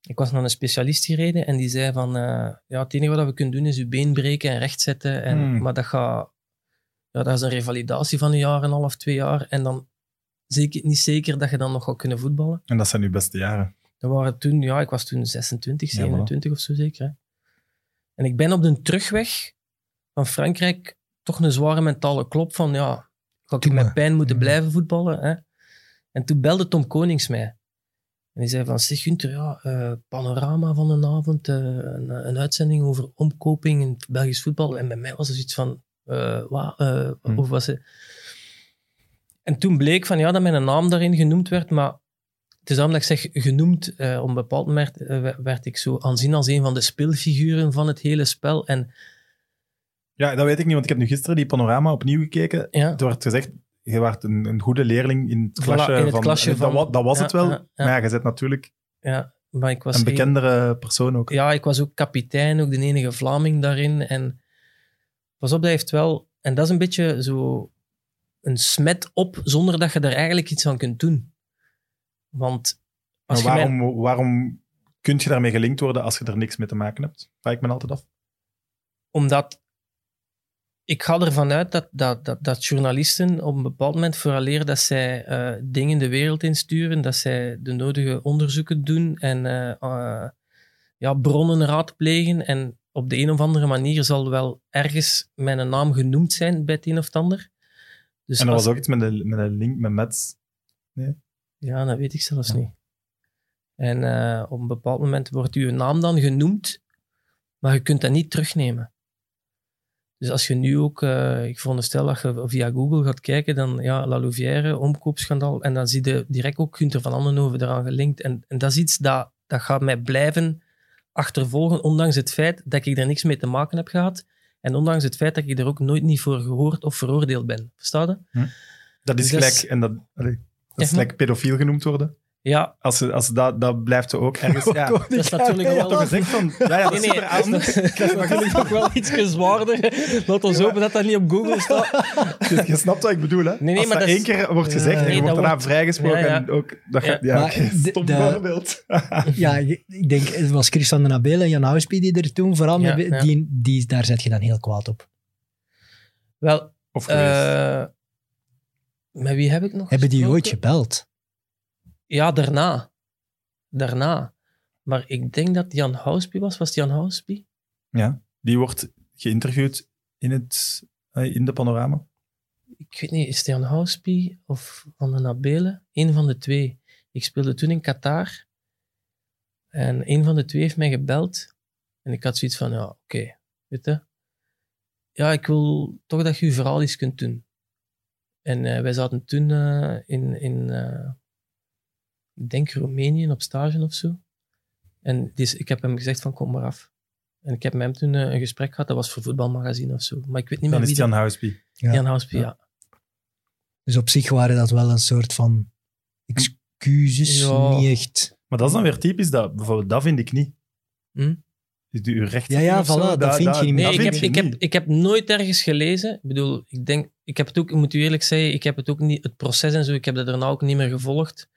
Ik was naar een specialist gereden en die zei van... Uh, ja, het enige wat we kunnen doen is je been breken en rechtzetten. En, hmm. Maar dat gaat... Ja, dat is een revalidatie van een jaar en een half, twee jaar. En dan zeker, niet zeker dat je dan nog gaat kunnen voetballen. En dat zijn uw beste jaren? Dat waren toen, ja, ik was toen 26, 27 of zo zeker. Hè. En ik ben op de terugweg van Frankrijk toch een zware mentale klop van, ja, ga ik met pijn moeten blijven voetballen? Hè? En toen belde Tom Konings mij. En die zei van, zeg Gunther, ja, uh, panorama van een avond, uh, een, een, uitzending over omkoping in Belgisch voetbal. En bij mij was er zoiets van, uh, wat, hm. of was het... En toen bleek van ja, dat mijn naam daarin genoemd werd, maar het is dat ik zeg genoemd. Op een bepaald moment werd ik zo aanzien als een van de speelfiguren van het hele spel. En, ja, dat weet ik niet, want ik heb nu gisteren die panorama opnieuw gekeken. Ja. Er werd gezegd, je werd een, een goede leerling in het klasje, in het van, klasje van... Dat, dat was het wel, maar ja, je zit natuurlijk ja, maar ik was een bekendere persoon ook. Ja, ik was ook kapitein, ook de enige Vlaming daarin. En pas op, dat heeft wel... En dat is een beetje zo een smet op zonder dat je er eigenlijk iets aan kunt doen. Want als maar waarom, waarom kun je daarmee gelinkt worden als je er niks mee te maken hebt? Vraag ik me altijd af. Omdat ik ga ervan uit dat, dat, dat, dat journalisten op een bepaald moment, vooraleer dat zij uh, dingen de wereld insturen, dat zij de nodige onderzoeken doen en uh, uh, ja, bronnen raadplegen. En op de een of andere manier zal wel ergens mijn naam genoemd zijn bij het een of het ander. Dus en er was ook iets met een, met een link met Mets. Nee? Ja, dat weet ik zelfs niet. En op een bepaald moment wordt uw naam dan genoemd, maar je kunt dat niet terugnemen. Dus als je nu ook, uh, ik veronderstel dat je via Google gaat kijken, dan ja, La Louvière, omkoopschandaal, en dan zie je direct ook Gunther van Andenhoven eraan gelinkt. En, en dat is iets dat, dat gaat mij blijven achtervolgen, ondanks het feit dat ik er niks mee te maken heb gehad. En ondanks het feit dat ik er ook nooit niet voor gehoord of veroordeeld ben. Versta je?Hm. Dat is dus, gelijk, en dat, dat is gelijk pedofiel genoemd worden. Ja. Als, ze, als dat, dat blijft ze ook ergens. Ja. dat is natuurlijk wel... toch gezegd van... Ja, ja, dat nee, nee, anders. Dat is natuurlijk nog wel iets zwaarder. Laat ons hopen dat dat niet op Google staat. je, je snapt wat ik bedoel, hè? Nee, nee, als maar dat één keer wordt gezegd en je wordt daarna vrijgesproken ja, en ook... Dat gaat, ja, okay, stom voorbeeld. ja, ik denk, het was Christian de Nabele en Jan Houspie die er toen vooral... Met, die, die, daar zet je dan heel kwaad op. Wel... Of uh, met wie heb ik nog Hebben die ooit gebeld? Ja, daarna. Daarna. Maar ik denk dat Jan Houspie was. Was Jan Houspie? Ja, die wordt geïnterviewd in, het, eh, in de panorama. Ik weet niet, is het Jan Houspie of Van de Nabele? Eén van de twee. Ik speelde toen in Qatar. En een van de twee heeft mij gebeld. En ik had zoiets van, ja, oké, weet je. Ja, ik wil toch dat je je verhaal eens kunt doen. En uh, wij zaten toen uh, in, in ik denk Roemenië op stage of zo. En dus, ik heb hem gezegd van kom maar af. En ik heb met hem toen eh, een gesprek gehad, dat was voor voetbalmagazine of zo. Maar ik weet niet meer wie. Dan is Jan. Ja. Jan Houspie, ja. Dus op zich waren dat wel een soort van excuses, ja. niet echt. Maar dat is dan weer typisch, dat, bijvoorbeeld dat vind ik niet. Hm? Is uw recht Ja, ja, voilà, dat, vind je niet Nee, ik heb, ik, heb, ik heb nooit ergens gelezen. Ik bedoel, ik denk, ik heb het ook, ik moet u eerlijk zeggen, ik heb het ook niet, het proces en zo, ik heb dat daarna ook niet meer gevolgd.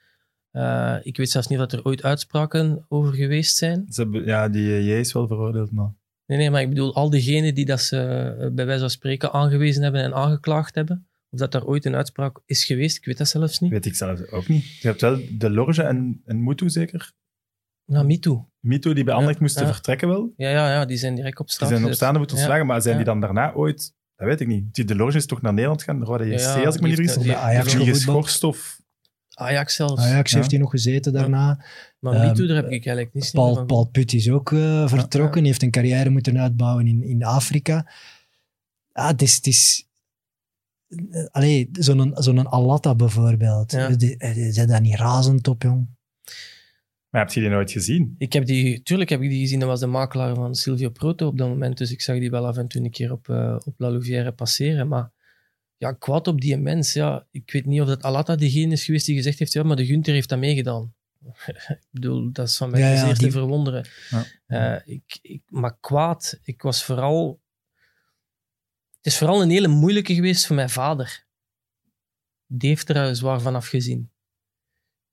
Uh, ik weet zelfs niet dat er ooit uitspraken over geweest zijn. Ze hebben, ja, die J is wel veroordeeld, maar... Nee, nee, maar ik bedoel, al diegenen die dat ze eh, bij wijze van spreken aangewezen hebben en aangeklaagd hebben, of dat daar ooit een uitspraak is geweest, ik weet dat zelfs niet. Weet ik zelfs ook niet. Je hebt wel de Lorge en, en Mutu zeker? Nou, MeToo. MeToo, die bij Anderlecht moesten vertrekken wel? Ja, ja, ja, die zijn direct op straat Die zijn op staande moeten ontslagen, maar zijn die dan daarna ooit... Dat weet ik niet. Die de Lorge is toch naar Nederland gegaan? Daar waren JC, als ik me niet vergis. Of Ajax geschorst of... Ajax zelfs. Ajax heeft hij nog gezeten daarna. Maar um, daar heb ik eigenlijk niet Paul, Paul Put is ook uh, vertrokken. Ja, heeft een carrière moeten uitbouwen in, in Afrika. Ja, het is... Het is uh, allee, zo'n zo'n Alatta bijvoorbeeld. Ja. Zijn daar niet razend op, jong? Maar heb je die nooit gezien? Ik heb die, tuurlijk heb ik die gezien. Dat was de makelaar van Silvio Proto op dat moment. Dus ik zag die wel af en toe een keer op, uh, op La Louvière passeren. Maar ja, kwaad op die mens. Ja, ik weet niet of dat Alata degene is geweest die gezegd heeft, ja, maar de Gunther heeft dat meegedaan. ik bedoel, dat is van mij Ja, ja, zeer te die- verwonderen. Ja. Eh, ik, ik, maar kwaad, ik was vooral... Het is vooral een hele moeilijke geweest voor mijn vader. Die heeft er eh, zwaar van afgezien.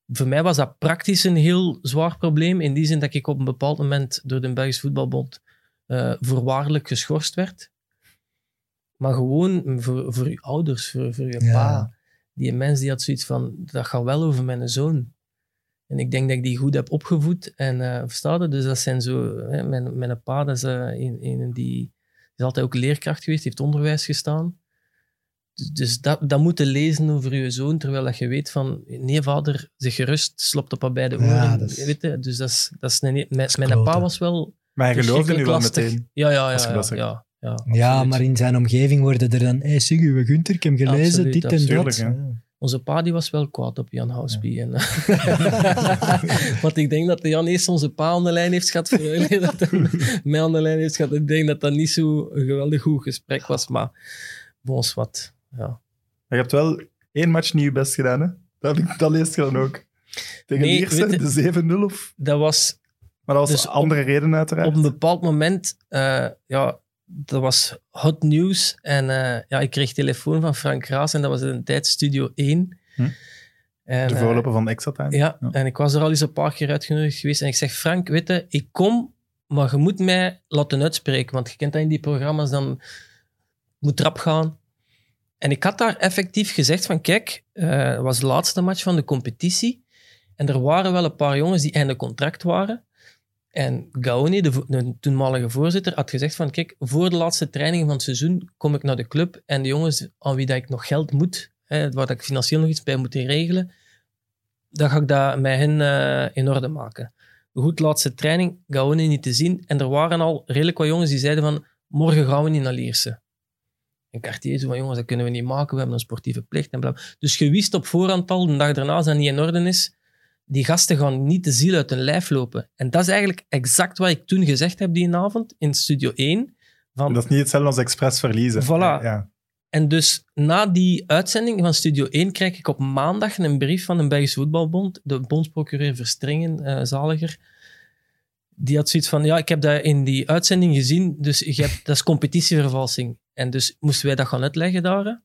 Voor mij was dat praktisch een heel zwaar probleem, in die zin dat ik op een bepaald moment door de Belgische Voetbalbond eh, voorwaardelijk geschorst werd. Maar gewoon voor, voor je ouders, voor, voor je Ja. pa. Die mens die had zoiets van, dat gaat wel over mijn zoon. En ik denk dat ik die goed heb opgevoed en eh verstaat het? Dus dat zijn zo... Hè, mijn, mijn pa, dat is eh, een, een die is altijd ook leerkracht geweest, heeft onderwijs gestaan. Dus, dus dat, dat moeten lezen over je zoon, terwijl dat je weet van... Nee, vader, zeg gerust, slopt op aan beide oren. Ja, dat is- weet je? Dus dat is, dat is een, mijn, is mijn pa was wel Maar hij geloofde nu wel meteen. Ja, ja, ja. ja, ja, Ja, maar in zijn omgeving worden er dan, hey, zeg, uw Gunther, ik heb gelezen, Absoluut, dit en dat. Tuurlijk, Onze pa die was wel kwaad op Jan Houspie. En, Want ik denk dat Jan eerst onze pa aan de lijn heeft gehad, voor dat hij mij aan de lijn heeft gehad. Ik denk dat dat niet zo een geweldig goed gesprek was, maar bons wat. Ja. Je hebt wel één match niet je best gedaan, hè? Dat, heb ik- dat leest je dan ook. Tegen Nee, de 7-0 of... Dat was Maar dat was Dus andere reden uiteraard. op een bepaald moment, eh, ja, dat was hot news. En eh, ja, ik kreeg telefoon van Frank Raas en dat was in een tijd Studio 1. Hm. En, de eh, voorloper van Extra Time. Ja, Ja. en ik was er al eens een paar keer uitgenodigd geweest. En ik zeg, Frank, weet je, ik kom, maar je moet mij laten uitspreken. Want je kent dat in die programma's, dan moet rap gaan. En ik had daar effectief gezegd van, kijk, eh, het was de laatste match van de competitie. En er waren wel een paar jongens die einde contract waren. En Gaoni, de, toenmalige voorzitter, had gezegd van, kijk, voor de laatste training van het seizoen kom ik naar de club en de jongens aan wie dat ik nog geld moet, hè, waar dat ik financieel nog iets bij moet regelen, dan ga ik dat met hen eh, in orde maken. Goed, laatste training, Gaoni niet te zien. En er waren al redelijk wat jongens die zeiden van, morgen gaan we niet naar Lierse. En Cartier zo van, jongens, dat kunnen we niet maken, we hebben een sportieve plicht en bla. Dus je wist op voorhand al, de dag daarna, dat niet in orde is, die gasten gaan niet de ziel uit hun lijf lopen. En dat is eigenlijk exact wat ik toen gezegd heb die avond in Studio 1. Van, Dat is niet hetzelfde als expres verliezen. Voilà. Ja. en dus na die uitzending van Studio 1 krijg ik op maandag een brief van de Belgische Voetbalbond, de bondsprocureur Verstringen, eh, Zaliger. Die had zoiets van, ja, ik heb dat in die uitzending gezien, dus je hebt, dat is competitievervalsing. En dus moesten wij dat gaan uitleggen daar.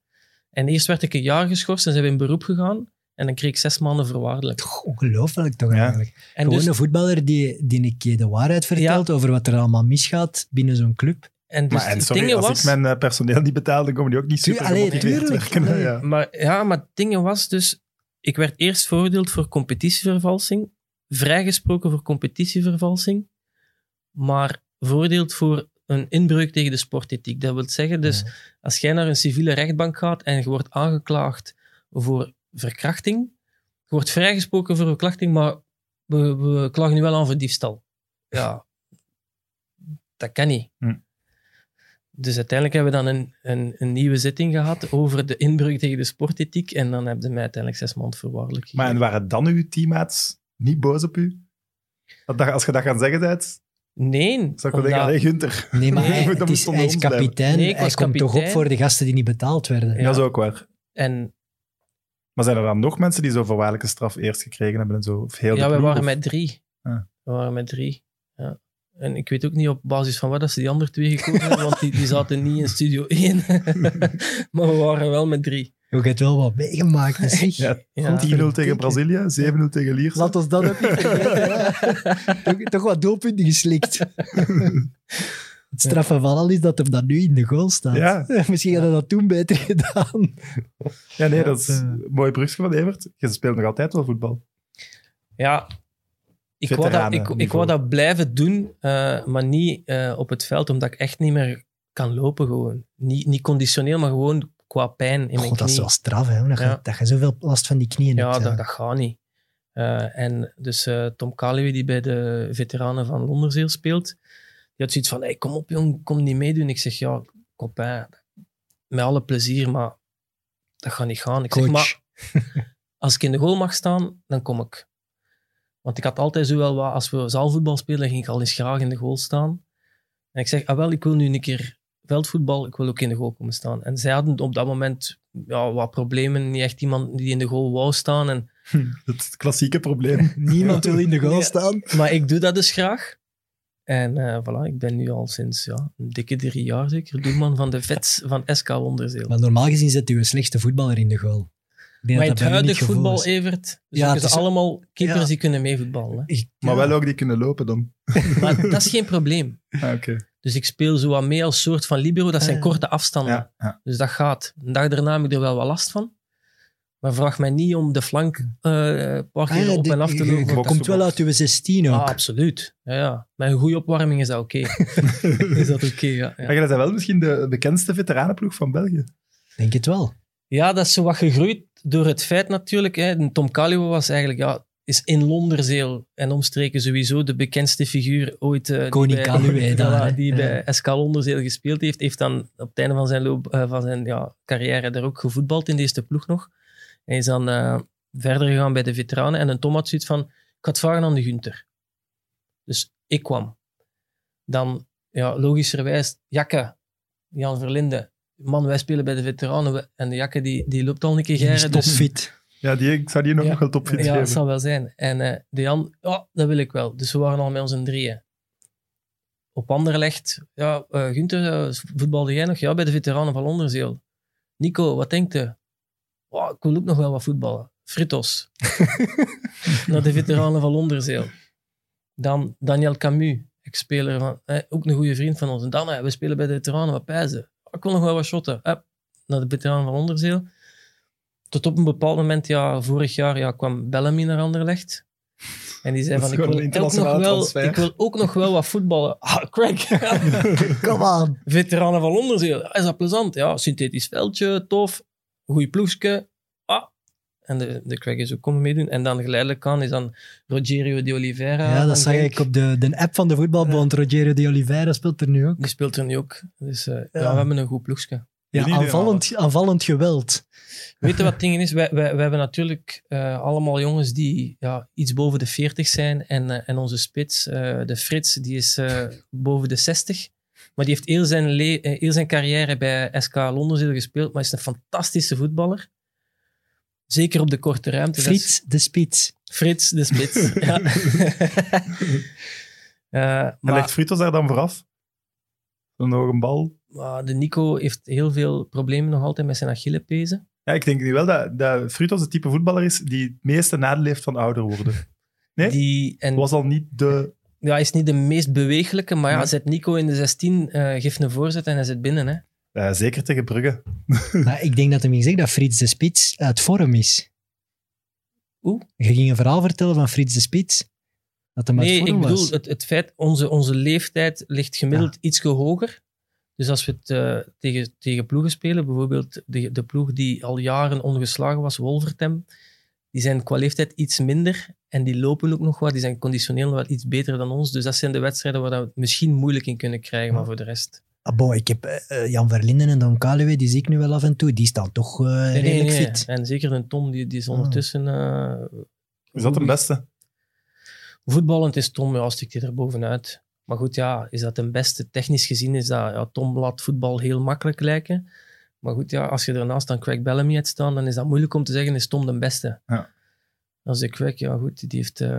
En eerst werd ik een jaar geschorst en zijn we in beroep gegaan. En dan kreeg ik zes maanden voorwaardelijk. Toch ongelooflijk toch Ja. eigenlijk. En Gewoon dus, een voetballer die, die een keer de waarheid vertelt over wat er allemaal misgaat binnen zo'n club. en dus Maar en sorry, als was... ik mijn eh, personeel niet betaal, dan komen die ook niet super allee, gemotiveerd tuurlijk. werken. Nee. Ja. Maar ja, maar het ding was dus... Ik werd eerst veroordeeld voor competitievervalsing, vrijgesproken voor competitievervalsing, maar veroordeeld voor een inbreuk tegen de sportethiek. Dat wil zeggen, dus als jij naar een civiele rechtbank gaat en je wordt aangeklaagd voor verkrachting, je wordt vrijgesproken voor verkrachting, maar we, we klagen nu wel aan voor diefstal. Ja, dat kan niet. Hm. Dus uiteindelijk hebben we dan een, een, een nieuwe zitting gehad over de inbreuk tegen de sportethiek en dan hebben ze mij uiteindelijk zes maanden voorwaardelijk Maar en waren dan uw teammates niet boos op u? Dat, als je dat gaan zeggen bent, Nee, zou ik wel omdat- denken, hey, Gunther. Nee, maar hij, is, hij kapitein. Nee, ik hij was komt toch op voor de gasten die niet betaald werden. Ja. Dat is ook waar. en Maar zijn er dan nog mensen die zo voorwaardelijke straf eerst gekregen hebben en zo? Of heel ja, we waren of- met drie. Ah. We waren met drie. Ja. En ik weet ook niet op basis van wat dat ze die andere twee gekozen hebben, want die, die zaten niet in Studio 1. maar we waren wel met drie. Je hebt wel wat meegemaakt. zeg. Ja, Ja. 10-0 tegen Brazilië, 7-0 tegen Lierse. Laat ons dat ook niet vergeten. ja. toch, toch wat doelpunten geslikt. Het straffe van al is dat hem dan nu in de goal staat. Ja. Misschien had hij dat toen beter gedaan. Ja, nee, dat is een mooi brugje van Evert. Je speelt nog altijd wel voetbal. Ja, ik wou, dat, ik, ik wou dat blijven doen, eh, maar niet eh, op het veld, omdat ik echt niet meer kan lopen gewoon. Niet, niet conditioneel, maar gewoon qua pijn in mijn God, dat is knie. wel straf, hè, dat, je, Ja. dat je zoveel last van die knieën Ja, hebt. dat, dat gaat niet. Eh, en dus eh, Tom Calloway, die bij de veteranen van Londerzeel speelt, had zoiets van, hey, kom op jong, kom niet meedoen. Ik zeg, ja, copain, met alle plezier, maar dat gaat niet gaan. Ik zeg, maar als ik in de goal mag staan, dan kom ik. Want ik had altijd zo wel wat, als we zaalvoetbal spelen, ging ik al eens graag in de goal staan. En ik zeg, ah wel, ik wil nu een keer veldvoetbal, ik wil ook in de goal komen staan. En zij hadden op dat moment ja, wat problemen. Niet echt iemand die in de goal wou staan. En, Het klassieke probleem. Niemand wil in de goal Nee. staan. maar ik doe dat dus graag. En eh, voilà, ik ben nu al sinds ja, een dikke drie jaar zeker doelman van de vets van SK Wonderzeel. Maar normaal gezien zet u een slechte voetballer in de goal. Maar in dat het huidige voetbal, is. Evert, Ja, ja, het ze is- allemaal keepers ja. die kunnen meevoetballen. Maar ja. wel ook die kunnen lopen dan. Maar dat is geen probleem. Ah, Oké. Dus ik speel zo wat mee als soort van libero. Dat zijn Ah. korte afstanden. Ja, ja. Dus dat gaat. Een dag daarna heb ik er wel wat last van. Maar vraag mij niet om de flank eh, een paar keer Ah, op de- en af te lopen. je Box komt wel uit uw 16 ook. Ah, absoluut. Ja, ja. Met een goede opwarming is dat oké. is dat oké, ja. ja. Maar jij bent wel misschien de bekendste veteranenploeg van België. Denk het wel. Ja, dat is zo wat gegroeid door het feit natuurlijk. Hè. Tom Calio was eigenlijk, ja, is in Londerzeel en omstreken sowieso de bekendste figuur ooit. eh, die Koning bij- daar, voilà, hè. die Ja. bij SK Londerzeel gespeeld heeft. Heeft dan op het einde van zijn, loop, eh, van zijn ja, carrière daar ook gevoetbald in deze ploeg nog. Hij is dan eh, verder gegaan bij de veteranen. En een Tom had zoiets van, ik ga het vragen aan de Gunther. Dus ik kwam. Dan, ja, logischerwijs, Jakke, Jan Verlinde. Man, wij spelen bij de veteranen. En de Jakke, die, die loopt al een keer geren. Dus, topfit. Ja, die, ik zou die nog Ja. wel topfit ja, dat geven. zal wel zijn. En eh, de Jan, ja, dat wil ik wel. Dus we waren al met ons een drieën. Op Anderlecht, ja, eh Gunther, voetbalde jij nog? Ja, bij de veteranen van Onderzeel. Nico, wat denkt je? Oh, ik wil ook nog wel wat voetballen. Fritos. Naar de veteranen van Onderzeel. Dan Daniel Camus, ex-speler van, eh, ook een goede vriend van ons. En dan, eh, we spelen bij de veteranen van Pijzen. Oh, ik wil nog wel wat shotten. Hup, naar de veteranen van Onderzeel. Tot op een bepaald moment, ja, vorig jaar, ja, kwam Bellamy naar Anderlecht. En die zei van, ik wil, ook nog wel, ik wil ook nog wel wat voetballen. Ah, Craig. Kom aan. Veteranen van Londerzeel. Is dat plezant? Ja, synthetisch veldje, tof. Goeie ploegje. Ah. En de, de Craig is ook komen meedoen. En dan geleidelijk aan is dan Rogerio de Oliveira. Ja, dat zag ik op de, de app van de voetbalbond. Rogerio de Oliveira speelt er nu ook. Die speelt er nu ook. Dus eh, ja. we hebben een goed ploegje. Ja, aanvallend, aanvallend geweld. Weet je wat het ding is? Wij, wij, wij hebben natuurlijk eh, allemaal jongens die ja, iets boven de 40 zijn. En, eh, en onze spits, eh, de Frits, die is eh, boven de 60. Maar die heeft heel zijn, eh, heel zijn carrière bij SK Londerzeel gespeeld. Maar is een fantastische voetballer. Zeker op de korte ruimte. Frits de Spits. Frits, de spits. ja. Eh, En maar legt Fritos daar dan vooraf? Een hoge bal? maar de Nico heeft heel veel problemen nog altijd met zijn Achillepezen. Ja, ik denk nu wel dat, dat Fritos het type voetballer is die het meeste nadeel heeft van ouder worden. Nee? Die, en Was al niet de... ja, hij is niet de meest bewegelijke, maar ja, Nee. zet Nico in de 16, eh geeft een voorzet en hij zit binnen. Hè. eh, zeker tegen Brugge. Maar ik denk dat hem zeggen dat Frits de Spits uit vorm is. Hoe? Je ging een verhaal vertellen van Frits de Spits. Dat hem uit Nee, vorm ik bedoel, was. het, het feit, onze, onze leeftijd ligt gemiddeld iets hoger. Dus als we het eh, tegen, tegen ploegen spelen, bijvoorbeeld de, de ploeg die al jaren ongeslagen was, Wolvertem, die zijn qua leeftijd iets minder en die lopen ook nog wat, die zijn conditioneel wel iets beter dan ons. Dus dat zijn de wedstrijden waar we het misschien moeilijk in kunnen krijgen, maar voor de rest... Ah, bon, ik heb eh, eh, Jan Verlinden en Don Kaluwe, die zie ik nu wel af en toe. Die staan toch eh, Nee, redelijk nee. fit. En zeker een Tom, die, die is ondertussen... eh, Is dat de beste? Voetballend is Tom, ja, stikt hij er bovenuit. Maar goed, ja, is dat de beste? Technisch gezien is dat, ja, Tom laat voetbal heel makkelijk lijken. Maar goed, ja, als je ernaast dan Craig Bellamy hebt staan, dan is dat moeilijk om te zeggen, is Tom de beste? Ja. Als de Craig, ja goed, die heeft eh,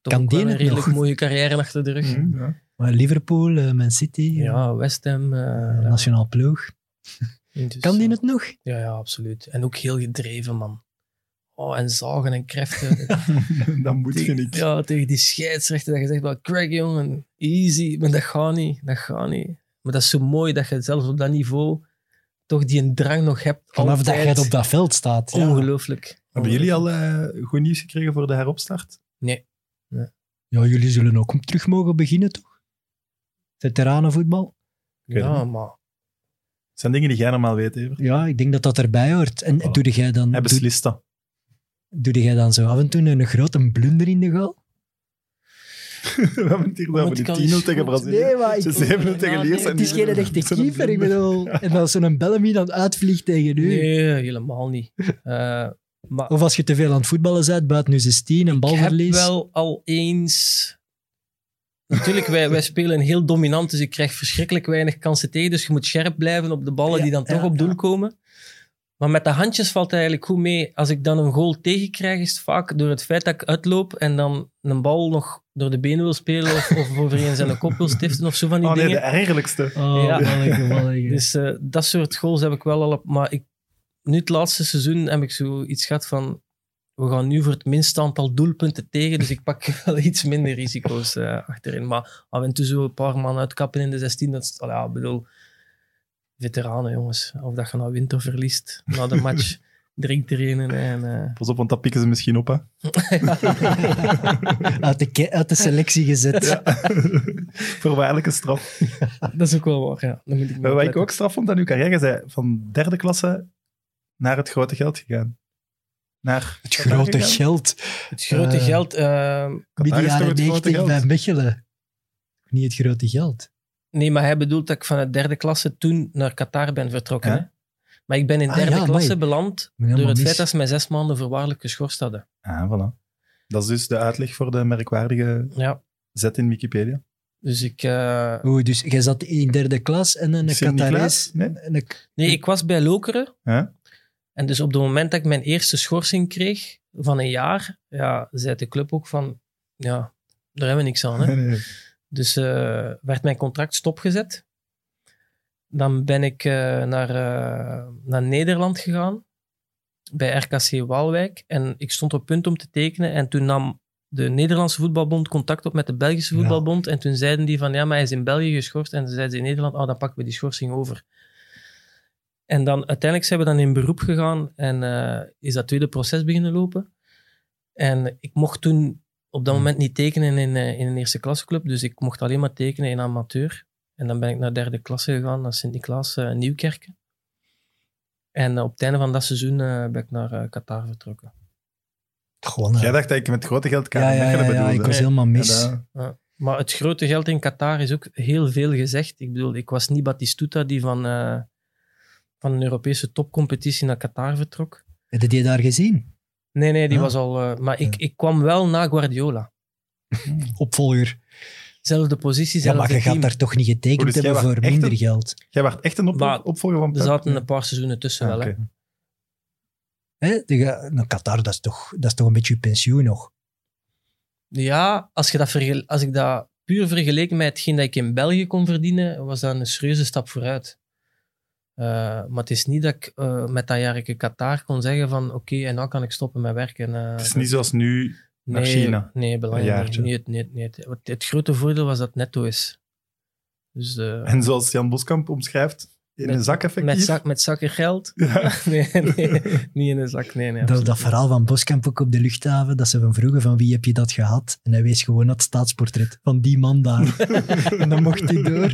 toch Kan ook die wel een redelijk nog? mooie carrière achter de rug. Mhm, ja. Maar Liverpool, eh, Man City, Ja, West Ham. ja. nationaal ploeg. Dus, Kan die het nog? Ja, ja, absoluut. En ook heel gedreven, man. Oh, en zagen en kreften. dat moet je niet. Ja, tegen die scheidsrechter dat je zegt, Craig, jongen, easy. Maar dat gaat niet, dat gaat niet. Maar dat is zo mooi dat je zelfs op dat niveau toch die een drang nog hebt. Vanaf dat altijd. jij op dat veld staat. Ja. Ongelooflijk. Hebben jullie al eh, goed nieuws gekregen voor de heropstart? Nee. Ja, jullie zullen ook terug mogen beginnen, toch? Veteranenvoetbal? Ja, maar Het zijn dingen die jij normaal weet, Evert. Ja, ik denk dat dat erbij hoort. En Voilà. doe jij dan, Hij beslist dat. doe jij dan zo af en toe een grote blunder in de goal? We hebben het hier Maar over het die kan 10-0 niet tegen. Brazilië. maar ik- Ze 7 tegen Liers. nee, en Het is die geen echte met zo'n keeper, ik bedoel. En als zo'n Bellamy dan uitvliegt tegen u. nee, helemaal niet. Eh, maar Of als je te veel aan het voetballen bent, buiten je 16, een ik heb balverlies. wel al eens natuurlijk, wij, wij spelen heel dominant, dus ik krijg verschrikkelijk weinig kansen tegen. Dus je moet scherp blijven op de ballen die dan toch op doel komen. Maar met de handjes valt het eigenlijk goed mee. Als ik dan een goal tegenkrijg, is het vaak door het feit dat ik uitloop en dan een bal nog door de benen wil spelen of, of over een zijn kop wil stiften of zo van die oh, nee, dingen. de ergerlijkste. Oh, Ja. manneke, manneke. Dus eh, dat soort goals heb ik wel al op. Maar ik, nu het laatste seizoen heb ik zoiets gehad van. We gaan nu voor het minste aantal doelpunten tegen, dus ik pak wel iets minder risico's eh, achterin. Maar af en toe zo een paar man uitkappen in de 16, dat is, al ja, ik bedoel, veteranen jongens. Of dat je nou wint of verliest na de match, drinkt er een en eh, Pas op, want dat pikken ze misschien op. Hè. uit, de, uit de selectie gezet. Voorwaardelijke straf. dat is ook wel waar. Ja. Dan moet ik wat ik ook straf vond aan uw carrière, zei van derde klasse naar het grote geld gegaan. Naar Het grote gegaan? geld. Het grote Eh, geld. eh, Midden jaren het grote 90 geld? bij Mechelen. Niet het grote geld. Nee, maar hij bedoelt dat ik van het derde klasse toen naar Qatar ben vertrokken. Ja. Hè? Maar ik ben in Ah, derde ja, klasse amai. beland door het mis. feit dat ze mij zes maanden voorwaardelijk geschorst hadden. Ah, voilà. Dat is dus de uitleg voor de merkwaardige Ja, zet in Wikipedia. dus ik... eh, Oeh, dus jij zat in derde klas en een? Qatarees. Nee. Een, Nee, ik was bij Lokeren. Ja? En dus op het moment dat ik mijn eerste schorsing kreeg van een jaar, ja, zei de club ook van, ja, daar hebben we niks aan. Hè? Nee, nee. Dus eh, werd mijn contract stopgezet. Dan ben ik eh, naar, eh, naar Nederland gegaan, bij RKC Waalwijk. En ik stond op punt om te tekenen. En toen nam de Nederlandse voetbalbond contact op met de Belgische Ja. voetbalbond. En toen zeiden die van, ja, maar hij is in België geschorst. En toen zeiden ze in Nederland, oh, dan pakken we die schorsing over. En dan uiteindelijk zijn we dan in beroep gegaan en is dat tweede proces beginnen lopen. En ik mocht toen op dat Hmm. moment niet tekenen in, eh, in een eerste klasseclub, dus ik mocht alleen maar tekenen in amateur. En dan ben ik naar derde klasse gegaan, naar Sint-Niklaas eh, Nieuwkerken. En eh, op het einde van dat seizoen eh, ben ik naar Qatar vertrokken. gewoon, Jij dacht dat ik met grote geld kan ja, ja, ik was Nee. helemaal mis. Ja, Maar het grote geld in Qatar is ook heel veel gezegd. Ik bedoel, ik was niet Batistuta die van, eh, van een Europese topcompetitie naar Qatar vertrok. Heb je die daar gezien? Nee, nee, die was al... eh, maar ik, Ja. ik kwam wel na Guardiola. Opvolger. Zelfde positie, Ja, zelfde maar je team. gaat daar toch niet getekend Oh, dus hebben voor minder een- geld. Jij werd echt een op Maar opvolger van Er zaten een paar seizoenen tussen Ah, wel. Hè. oké. Hè? De, nou, Qatar, dat is, toch, dat is toch een beetje je pensioen nog. Ja, als, je dat als ik dat puur vergeleken met hetgeen dat ik in België kon verdienen, was dat een serieuze stap vooruit. Eh, maar het is niet dat ik eh, met dat jaar in Qatar kon zeggen van oké, en nou kan ik stoppen met werken. Eh, Het is niet zoals nu naar nee, China. Nee, belangrijk. Nee, nee, nee. Het, het grote voordeel was dat het netto is. Dus En zoals Jan Boskamp omschrijft, in Met- een zak effectief. met, zak, met zakken geld. Ja. nee, nee, niet in een zak. Nee, nee, dat, dat verhaal van Boskamp ook op de luchthaven, dat ze van vroegen van wie heb je dat gehad? En hij wees gewoon naar het staatsportret van die man daar. en dan mocht hij door.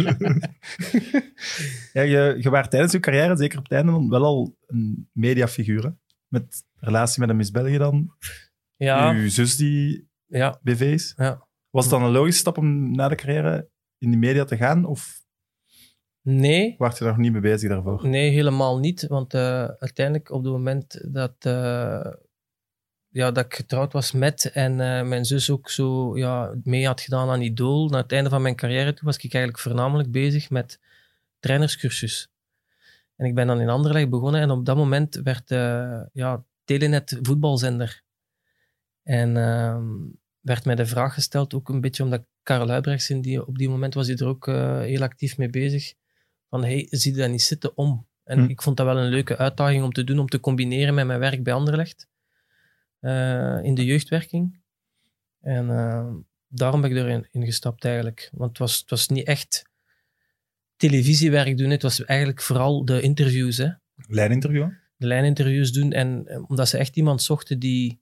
Ja, je, je was tijdens je carrière, zeker op het einde, wel al een mediafiguur. hè? Met relatie met een Miss België dan. Ja, Uw zus die ja, BV is. ja. Was het dan een logische stap om na de carrière in de media te gaan? Of Nee, was je daar nog niet mee bezig daarvoor? Nee, helemaal niet. Want eh, uiteindelijk op het moment dat, eh, ja, dat ik getrouwd was met en eh, mijn zus ook zo ja, mee had gedaan aan Idol, na het einde van mijn carrière toe was ik eigenlijk voornamelijk bezig met trainerscursus. En ik ben dan in Anderlecht begonnen en op dat moment werd ja, Telenet voetbalzender. En ehm, werd mij de vraag gesteld, ook een beetje omdat Karel Huibrechtsen, die op die moment was hij er ook heel actief mee bezig, van hey, zie je dat niet zitten om? En Hm. ik vond dat wel een leuke uitdaging om te doen, om te combineren met mijn werk bij Anderlecht. eh, in de jeugdwerking. En eh, daarom ben ik erin in gestapt eigenlijk. Want het was, het was niet echt televisiewerk doen, het was eigenlijk vooral de interviews. Hè? Lijninterview? de lijninterviews doen. En eh, omdat ze echt iemand zochten die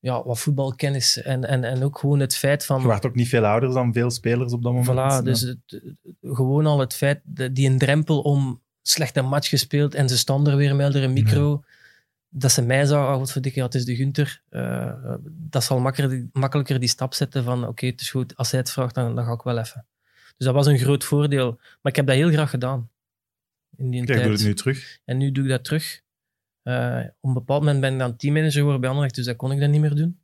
ja, wat voetbalkennis en, en, en ook gewoon het feit van... Je werd ook niet veel ouder dan veel spelers op dat moment. Voilà, dus het, gewoon al het feit, dat die een drempel om slecht een match gespeeld en ze stonden er weer met een micro, dat ze mij zagen, oh, wat voor dikke, ja, het is de Gunter. Eh, dat zal makkelijker, makkelijker die stap zetten van, oké, het is goed, als hij het vraagt, dan, dan ga ik wel even. Dus dat was een groot voordeel. Maar ik heb dat heel graag gedaan. In die Kijk, tijd. doe het nu terug. En nu doe ik dat terug. Eh, op een bepaald moment ben ik dan teammanager geworden bij Anderlecht, dus dat kon ik dan niet meer doen.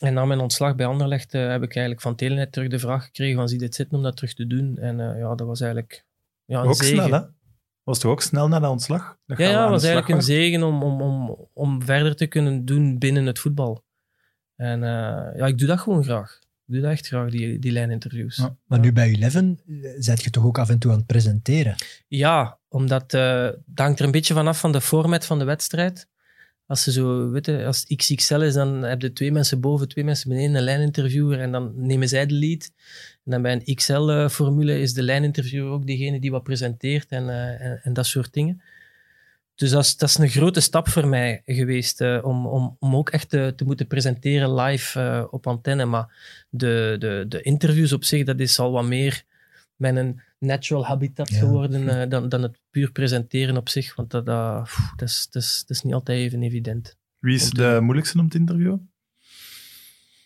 En na mijn ontslag bij Anderlecht uh, heb ik eigenlijk van Telenet terug de vraag gekregen van zie dit zitten om dat terug te doen. En uh, ja, dat was eigenlijk ja, een ook zegen. snel, hè? Was toch ook snel na de ontslag? Dat ja, ja, was eigenlijk een zegen om, om, om, om verder te kunnen doen binnen het voetbal. En uh, ja, ik doe dat gewoon graag. Doe dat echt graag, die, die lijninterviews. Ja, maar nu bij Eleven zet je toch ook af en toe aan het presenteren? Ja, omdat uh, dat hangt er een beetje vanaf van de format van de wedstrijd. Als ze zo, weet je, als XXL is, dan heb je twee mensen boven, twee mensen beneden, een lijninterviewer en dan nemen zij de lead. En dan bij een XL-formule is de lijninterviewer ook degene die wat presenteert en, uh, en, en, dat soort dingen. Dus dat is, dat is een grote stap voor mij geweest uh, om, om, om ook echt te, te moeten presenteren live uh, op antenne. Maar de, de, de interviews op zich, dat is al wat meer mijn natural habitat geworden uh, dan, dan het puur presenteren op zich. Want dat, dat, pff, dat, is, dat, is, dat is niet altijd even evident. Wie is de moeilijkste om te interviewen?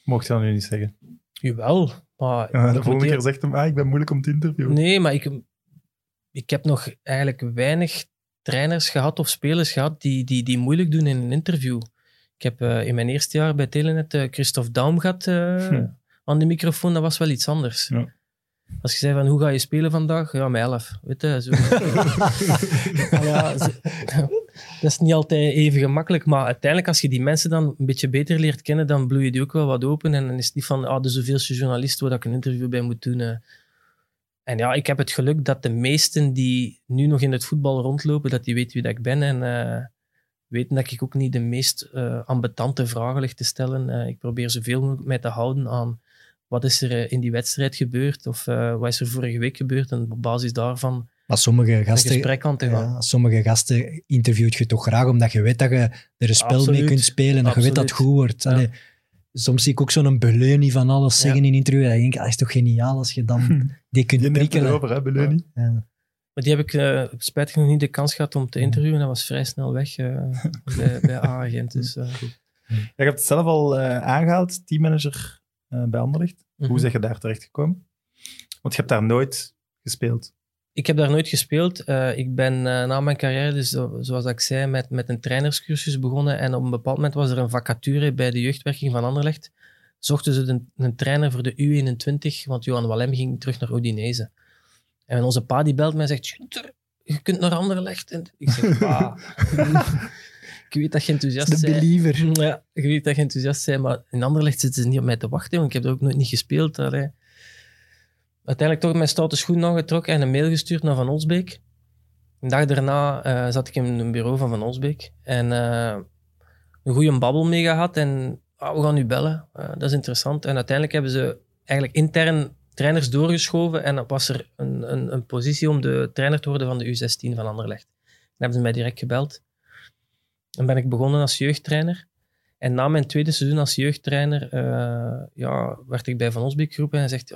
Mocht je dat nu niet zeggen? Jawel. Maar ja, de volgende keer zegt hem, ah, ik ben moeilijk om te interviewen. Nee, maar ik, ik heb nog eigenlijk weinig trainers gehad of spelers gehad die, die, die moeilijk doen in een interview. Ik heb uh, in mijn eerste jaar bij Telenet uh, Christophe Daum gehad uh, hm. aan de microfoon. Dat was wel iets anders. Ja. Als je zei van, hoe ga je spelen vandaag? Ja, met elf. Weet je, zo. ja, zo. dat is niet altijd even gemakkelijk, maar uiteindelijk als je die mensen dan een beetje beter leert kennen, dan bloei je die ook wel wat open en dan is het niet van, ah, de zoveelste journalist waar ik een interview bij moet doen. En ja, ik heb het geluk dat de meesten die nu nog in het voetbal rondlopen, dat die weten wie dat ik ben en uh, weten dat ik ook niet de meest uh, ambetante vragen lig te stellen. Uh, ik probeer zoveel mogelijk mij te houden aan wat is er in die wedstrijd gebeurd of wat is er vorige week gebeurd en op basis daarvan maar sommige gasten, een gesprek aan te gaan. Ja, sommige gasten interviewt je toch graag omdat je weet dat je er een spel Absoluut. mee kunt spelen en dat je weet dat het goed wordt. Ja. Soms zie ik ook zo'n Beleuni van alles zeggen ja. in interview. En ik denk, dat is toch geniaal als je dan die kunt je prikkelen. over, hè? Ja. Maar die heb ik uh, spijtig nog niet de kans gehad om te interviewen. Dat was vrij snel weg uh, bij, bij A-agent. Dus, uh. Je hebt het zelf al aangehaald, teammanager bij Anderlecht. Mm -hmm. Hoe zeg je daar terecht gekomen? Want je hebt daar nooit gespeeld. Ik heb daar nooit gespeeld. Uh, ik ben uh, na mijn carrière, dus, zoals ik zei, met, met een trainerscursus begonnen. En op een bepaald moment was er een vacature bij de jeugdwerking van Anderlecht. Zochten ze een, een trainer voor de U21, want Johan Walem ging terug naar Udinese. En onze pa die belt mij en zegt, je kunt naar Anderlecht. En ik zeg, pa, ik weet dat je enthousiast bent. De believer. Ja, ik weet dat je enthousiast bent, maar in Anderlecht zitten ze niet op mij te wachten, want ik heb er ook nooit niet gespeeld. Allee uiteindelijk toch mijn stoute schoen aangetrokken en een mail gestuurd naar Van Olsbeek. Een dag daarna uh, zat ik in een bureau van Van Olsbeek en uh, een goede babbel mee gehad en oh, we gaan nu bellen, uh, dat is interessant. En uiteindelijk hebben ze eigenlijk intern trainers doorgeschoven en dan was er een, een, een, positie om de trainer te worden van de U16 van Anderlecht. Dan hebben ze mij direct gebeld. Dan ben ik begonnen als jeugdtrainer. En na mijn tweede seizoen als jeugdtrainer ja, werd ik bij Van Olsbeek geroepen en zegt,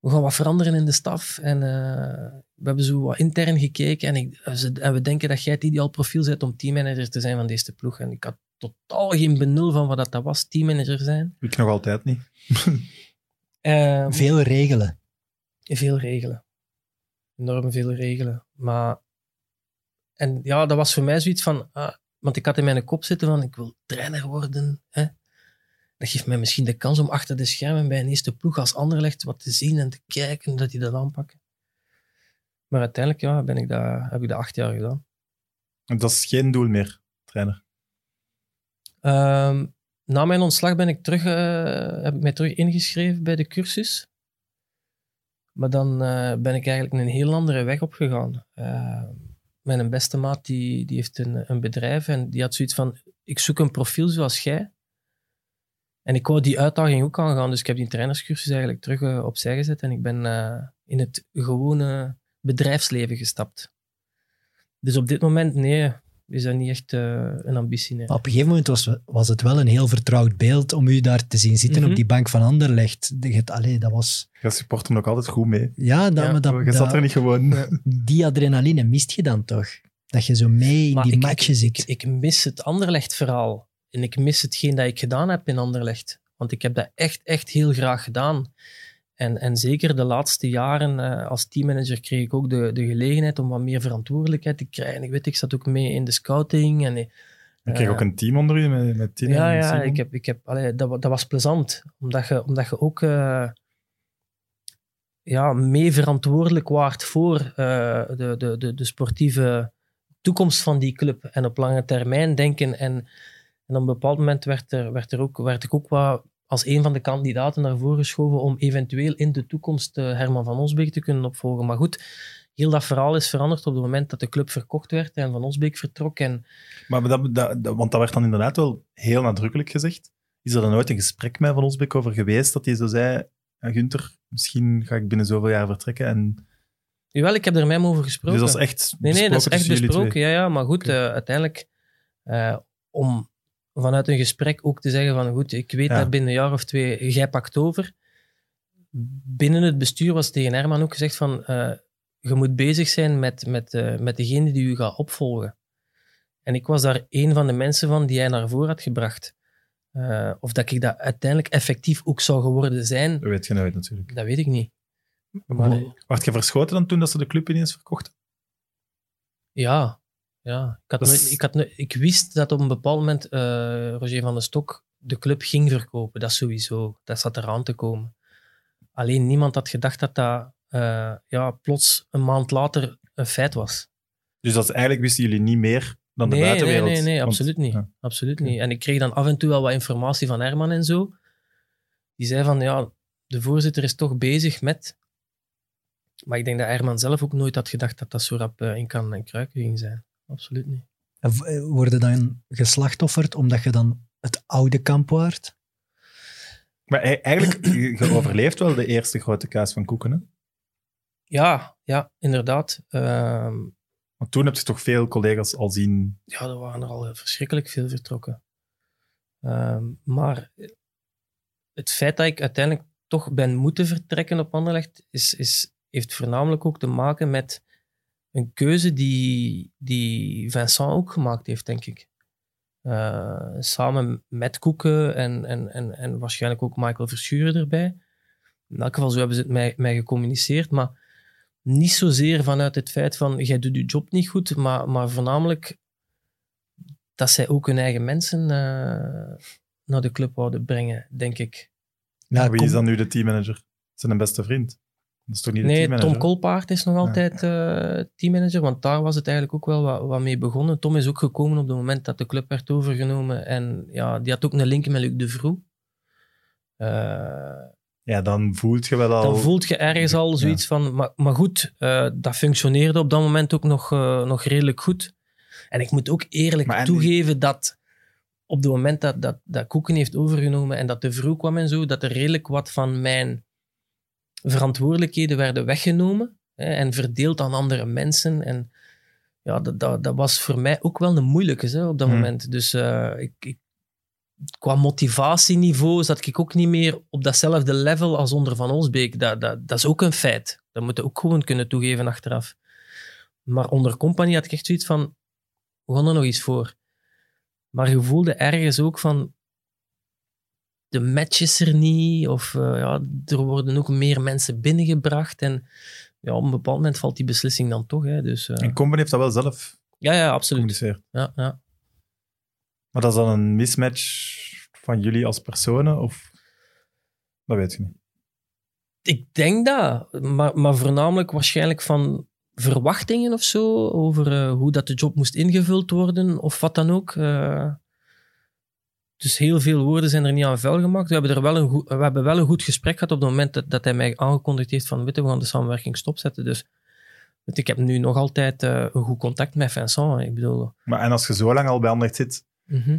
we gaan wat veranderen in de staf. En uh, we hebben zo wat intern gekeken. En, ik, en, we denken dat jij het ideaal profiel zet om teammanager te zijn van deze ploeg. En ik had totaal geen benul van wat dat was, teammanager zijn. Ik nog altijd niet. uh, veel regelen. Veel regelen. Enorm veel regelen. Maar... En ja, dat was voor mij zoiets van... Ah, want ik had in mijn kop zitten van, ik wil trainer worden. Hè? Dat geeft mij misschien de kans om achter de schermen bij een eerste ploeg als Anderlecht wat te zien en te kijken dat die dat aanpakken. Maar uiteindelijk ja, ben ik dat, heb ik dat acht jaar gedaan. En dat is geen doel meer, trainer? Um, na mijn ontslag ben ik terug, uh, heb ik mij terug ingeschreven bij de cursus. Maar dan uh, ben ik eigenlijk een heel andere weg opgegaan. Uh, mijn beste maat die, die heeft een, een bedrijf en die had zoiets van: ik zoek een profiel zoals jij en ik wou die uitdaging ook aangaan, dus ik heb die trainerscursus eigenlijk terug uh, opzij gezet en ik ben uh, in het gewone bedrijfsleven gestapt. Dus op dit moment, nee, is dat niet echt uh, een ambitie. Nee. op een gegeven moment was, was het wel een heel vertrouwd beeld om u daar te zien zitten mm -hmm. op die bank van Anderlecht. Allee, dat was... Je supportte hem ook altijd goed mee. Ja, dat, ja. Maar dat, je zat er niet gewoon. Die adrenaline mist je dan toch? Dat je zo mee in maar die ik, matchen zit. Ik, ik mis het Anderlecht-verhaal. En ik mis hetgeen dat ik gedaan heb in Anderlecht. Want ik heb dat echt, echt heel graag gedaan. En, en zeker de laatste jaren uh, als teammanager kreeg ik ook de, de gelegenheid om wat meer verantwoordelijkheid te krijgen. Ik weet, ik zat ook mee in de scouting en Je kreeg ook een team onder je met, met Tine Ja, ja ik heb, ik heb, allee, dat, dat was plezant. Omdat je, omdat je ook eh, ja, mee verantwoordelijk waart voor eh, de, de, de, de sportieve toekomst van die club. En op lange termijn denken. En, en op een bepaald moment werd, er, werd, er ook, werd ik ook wat als een van de kandidaten naar voren geschoven om eventueel in de toekomst eh, Herman van Osbeek te kunnen opvolgen. Maar goed, heel dat verhaal is veranderd op het moment dat de club verkocht werd en Van Osbeek vertrok. En Maar dat, dat, dat- want dat werd dan inderdaad wel heel nadrukkelijk gezegd. Is er dan nooit een gesprek met Van Osbeek over geweest dat hij zo zei, Gunther, misschien ga ik binnen zoveel jaar vertrekken. En, Jawel, ik heb er met hem over gesproken. dus dat is echt Nee, nee, dat is echt besproken. Ja, ja, maar goed, eh, uiteindelijk eh, om vanuit een gesprek ook te zeggen van goed, ik weet Ja. dat binnen een jaar of twee jij pakt over. Binnen het bestuur was tegen Herman ook gezegd van eh, je moet bezig zijn met, met, eh, met degene die u gaat opvolgen. En ik was daar een van de mensen van die hij naar voren had gebracht. Eh, of dat ik dat uiteindelijk effectief ook zou geworden zijn, Dat weet je nooit natuurlijk. dat weet ik niet. Maar, Maar, Word je verschoten dan toen dat ze de club ineens verkochten? Ja, ja. Ik, had ik, had ik wist dat op een bepaald moment eh, Roger van den Stok de club ging verkopen. Dat sowieso. Dat zat eraan te komen. Alleen niemand had gedacht dat dat eh, ja, plots een maand later een feit was. Dus dat eigenlijk wisten jullie niet meer dan de nee, nee, buitenwereld. nee, nee, Want- absoluut niet. ja. Absoluut niet. En ik kreeg dan af en toe wel wat informatie van Herman en zo. Die zei van, ja, de voorzitter is toch bezig met... Maar ik denk dat Herman zelf ook nooit had gedacht dat dat zo rap eh, in kan en kruiken ging zijn. Absoluut niet. En eh, Worden dan geslachtofferd omdat je dan het oude kamp waart? Maar e- eigenlijk, je je overleeft wel de eerste grote kaas van Koeken. Hè? Ja, ja, inderdaad. Ehm, Want toen heb je toch veel collega's al zien. ja, er waren er al verschrikkelijk veel vertrokken. Ehm, maar het feit dat ik uiteindelijk toch ben moeten vertrekken op Anderlecht, is, is, heeft voornamelijk ook te maken met een keuze die, die Vincent ook gemaakt heeft, denk ik. Eh, samen met Koeken en, en, en, en waarschijnlijk ook Michael Verschuren erbij. In elk geval, zo hebben ze het mij, mij gecommuniceerd, maar niet zozeer vanuit het feit van jij doet je job niet goed, maar, maar voornamelijk dat zij ook hun eigen mensen eh, naar de club wouden brengen, denk ik. Ja, Wie is dan nu de teammanager? Zijn beste vriend? Dat is toch niet de Nee? Tom Kolpaard is nog altijd eh, teammanager, want daar was het eigenlijk ook wel wat, wat mee begonnen. Tom is ook gekomen op het moment dat de club werd overgenomen en ja, die had ook een link met Luc de Vroe. Eh, Ja, dan voelt je wel al... dan voelt je ergens al Ja. zoiets van... Maar, maar goed, eh, dat functioneerde op dat moment ook nog, nog redelijk goed. En ik moet ook eerlijk Maar en- toegeven dat op het moment dat, dat, dat Koeken heeft overgenomen en dat de vroeg kwam en zo, dat er redelijk wat van mijn verantwoordelijkheden werden weggenomen hè, en verdeeld aan andere mensen. En ja, dat, dat, dat was voor mij ook wel een moeilijke hè, op dat Hmm. moment. Dus eh, ik, ik, qua motivatieniveau zat ik ook niet meer op datzelfde level als onder Van Olsbeek. Dat, dat, dat is ook een feit. Dat moet je ook gewoon kunnen toegeven achteraf. Maar onder Company had ik echt zoiets van, we gaan er nog iets voor. Maar je voelde ergens ook van, de match is er niet, of eh, ja, er worden ook meer mensen binnengebracht. En ja, op een bepaald moment valt die beslissing dan toch. Hè, dus, eh, En Company heeft dat wel zelf ja, ja, absoluut. Ja, ja. Maar dat is dan een mismatch van jullie als personen? Of... Dat weet je niet. Ik denk dat, maar, maar voornamelijk waarschijnlijk van verwachtingen of zo, over eh, hoe dat de job moest ingevuld worden, of wat dan ook. Dus heel veel woorden zijn er niet aan vuil gemaakt. We hebben, er wel een goed, we hebben wel een goed gesprek gehad op het moment dat, dat hij mij aangekondigd heeft van, weet je, we gaan de samenwerking stopzetten. Dus weet ik heb nu nog altijd eh, een goed contact met Vincent. Ik bedoel, Maar en als je zo lang al bij Anderlecht zit, mhm.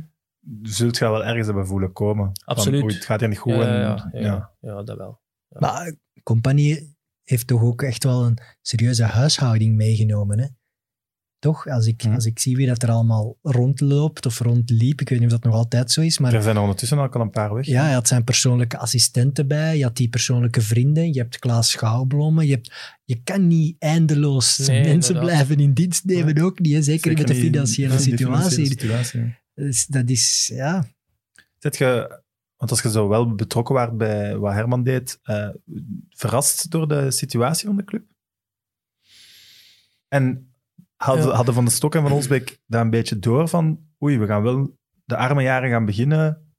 zult je wel ergens hebben voelen komen. Van, Absoluut. oei, het gaat hier niet goed. ja, en, ja, ja, ja. ja. ja, dat wel. Ja. Maar Compagnie heeft toch ook echt wel een serieuze huishouding meegenomen, hè? Toch? Als ik, Hm. als ik zie wie dat er allemaal rondloopt of rondliep, ik weet niet of dat nog altijd zo is, maar Er zijn er ondertussen ook al een paar weg. ja, hij had zijn persoonlijke assistenten bij, je had die persoonlijke vrienden, je hebt Klaas Schouwblommen, je, hebt, je kan niet eindeloos Nee, mensen inderdaad. blijven in dienst nemen, ook niet, hè? zeker, met de financiële in de situatie. financiële situatie, ja. Dus dat is, ja... Zit je, want als je zo wel betrokken waart bij wat Herman deed, eh, verrast door de situatie van de club? En hadden, Van de Stok en Van Olsbeek daar een beetje door van oei, we gaan wel de arme jaren gaan beginnen.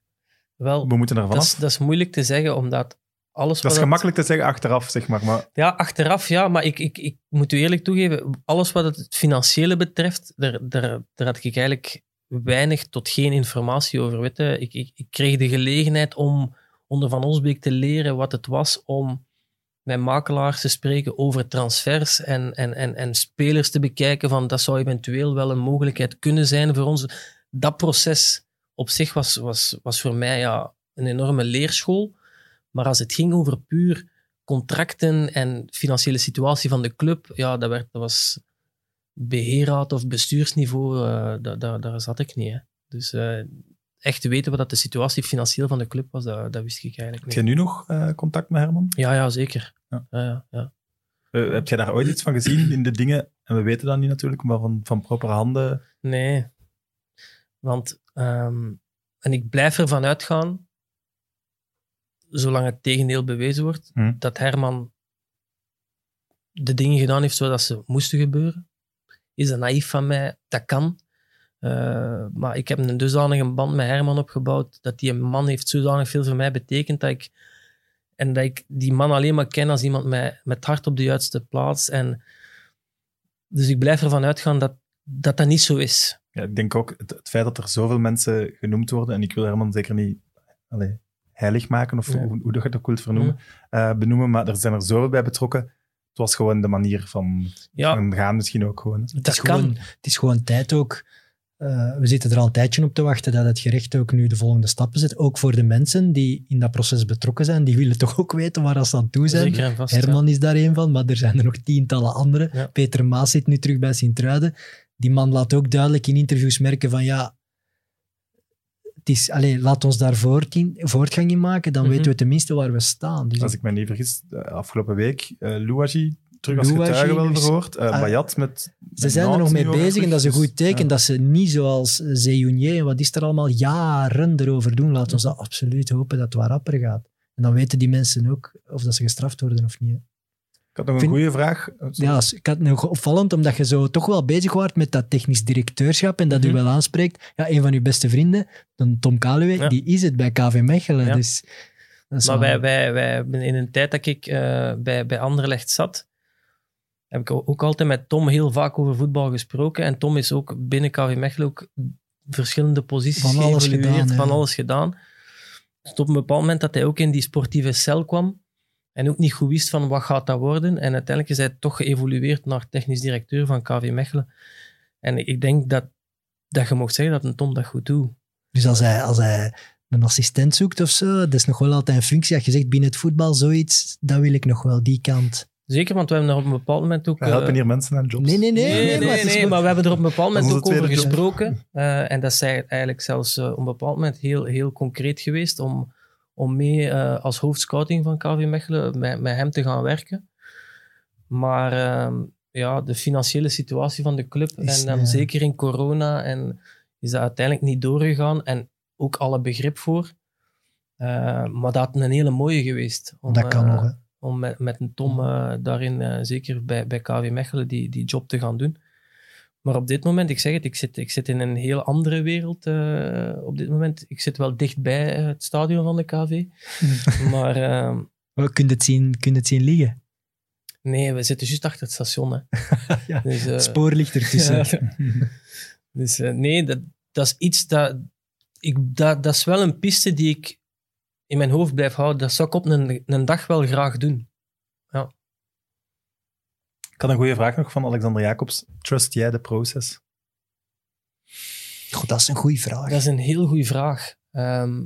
Wel, we moeten ervan dat af. is, dat is moeilijk te zeggen, omdat alles Dat is gemakkelijk te zeggen achteraf, zeg maar. maar Ja, achteraf ja, maar ik, ik, ik moet u eerlijk toegeven, alles wat het financiële betreft, daar, daar, daar had ik eigenlijk weinig tot geen informatie over. Weet. Ik, ik, ik kreeg de gelegenheid om onder Van Osbeek te leren wat het was om met makelaars te spreken over transfers en, en, en, en spelers te bekijken van dat zou eventueel wel een mogelijkheid kunnen zijn voor ons. Dat proces op zich was, was, was voor mij ja, een enorme leerschool. Maar als het ging over puur contracten en financiële situatie van de club, ja, dat, werd, dat was beheerraad of bestuursniveau, uh, daar, daar, daar zat ik niet. Hè. Dus uh, echt weten wat dat de situatie financieel van de club was, dat, dat wist ik eigenlijk niet. Heb je nu nog uh, contact met Herman? Ja, ja zeker. Ja. ja, ja. heb jij daar ooit iets van gezien in de dingen? En we weten dat niet natuurlijk, maar van, van proper handen? Nee. Want, um, en ik blijf ervan uitgaan, zolang het tegendeel bewezen wordt, hm. dat Herman de dingen gedaan heeft zoals ze moesten gebeuren. Is dat naïef van mij? Dat kan. Uh, maar ik heb een dusdanige band met Herman opgebouwd dat die man heeft zodanig veel voor mij betekend dat ik en dat ik die man alleen maar ken als iemand met, met hart op de juiste plaats. En dus ik blijf ervan uitgaan dat dat, dat niet zo is. Ja, ik denk ook het, het feit dat er zoveel mensen genoemd worden, en ik wil Herman zeker niet allez, heilig maken, of Ja. hoe, hoe dat je het ook wilt vernoemen, eh, benoemen, maar er zijn er zoveel bij betrokken. Het was gewoon de manier van, Ja, van gaan misschien ook gewoon. Het Dat is, kan. gewoon, het is gewoon tijd ook. Eh, we zitten er al een tijdje op te wachten dat het gerecht ook nu de volgende stappen zet. Ook voor de mensen die in dat proces betrokken zijn. Die willen toch ook weten waar ze aan toe zijn. zeker ja. Herman is daar een van, maar er zijn er nog tientallen anderen. Ja. Peter Maas zit nu terug bij Sint-Truiden. Die man laat ook duidelijk in interviews merken van ja, het is, allez, laat ons daar voortgang in maken, dan Mhm. weten we tenminste waar we staan. Dus Als ik me niet vergis, de afgelopen week, uh, Louagie terug als getuige wel verhoord. Uh, Ah, Bayat met... ze met zijn er nog mee bezig en dat is een goed teken. ja. Dat ze niet zoals Zeyounier en wat is er allemaal jaren erover doen. Laten we dat absoluut hopen dat het rapper gaat. En dan weten die mensen ook of dat ze gestraft worden of niet. hè. Ik had nog een Vind- goede vraag. Ja, ik had nog opvallend, omdat je zo toch wel bezig wordt met dat technisch directeurschap en dat u Mhm. wel aanspreekt. Ja, een van uw beste vrienden, dan Tom Kaluwe, Ja. die is het bij KV Mechelen. Ja. Dus, Maar wij, wij, wij in een tijd dat ik eh, bij, bij Anderlecht zat, heb ik ook altijd met Tom heel vaak over voetbal gesproken. En Tom is ook binnen KV Mechelen ook verschillende posities Van alles gedaan, van alles gedaan. Tot een bepaald moment dat hij ook in die sportieve cel kwam en ook niet goed wist van wat gaat dat worden. En uiteindelijk is hij toch geëvolueerd naar technisch directeur van KV Mechelen. En ik denk dat, dat je mocht zeggen dat een Tom dat goed doet. Dus als hij, als hij een assistent zoekt of zo, dat is nog wel altijd een functie. Als je zegt binnen het voetbal zoiets, dat wil ik nog wel, die kant. Zeker, want we hebben er op een bepaald moment ook... We helpen eh, hier mensen aan jobs. Nee, nee, nee. Nee, nee, maar nee, het is nee, wel- maar we hebben er op een bepaald moment ook is over gesproken. Eh, en dat is eigenlijk zelfs eh, op een bepaald moment heel, heel concreet geweest om, om mee eh, als hoofdscouting van KV Mechelen met, met hem te gaan werken. Maar ehm, ja, de financiële situatie van de club Is, en dan ja. zeker in corona en is dat uiteindelijk niet doorgegaan en ook alle begrip voor. Eh, maar dat had een hele mooie geweest. Om, dat kan nog, hè. Om met, met een Tom eh, daarin, eh, zeker bij, bij KW Mechelen, die, die job te gaan doen. Maar op dit moment, ik zeg het, ik zit, ik zit in een heel andere wereld eh, op dit moment. Ik zit wel dicht bij eh, het stadion van de KV. maar ehm, We kunnen het zien, kunnen het zien liggen. nee, we zitten juist achter het station. Hè. Ja, Dus, Het spoor ligt ertussen. dus nee, dat, dat is iets dat, ik, dat... Dat is wel een piste die ik in mijn hoofd blijf houden. Dat zou ik op een, een dag wel graag doen. Ik had een goede vraag nog van Alexander Jacobs. Trust jij de proces? Goed, dat is een goede vraag. Dat is een heel goede vraag. Ehm,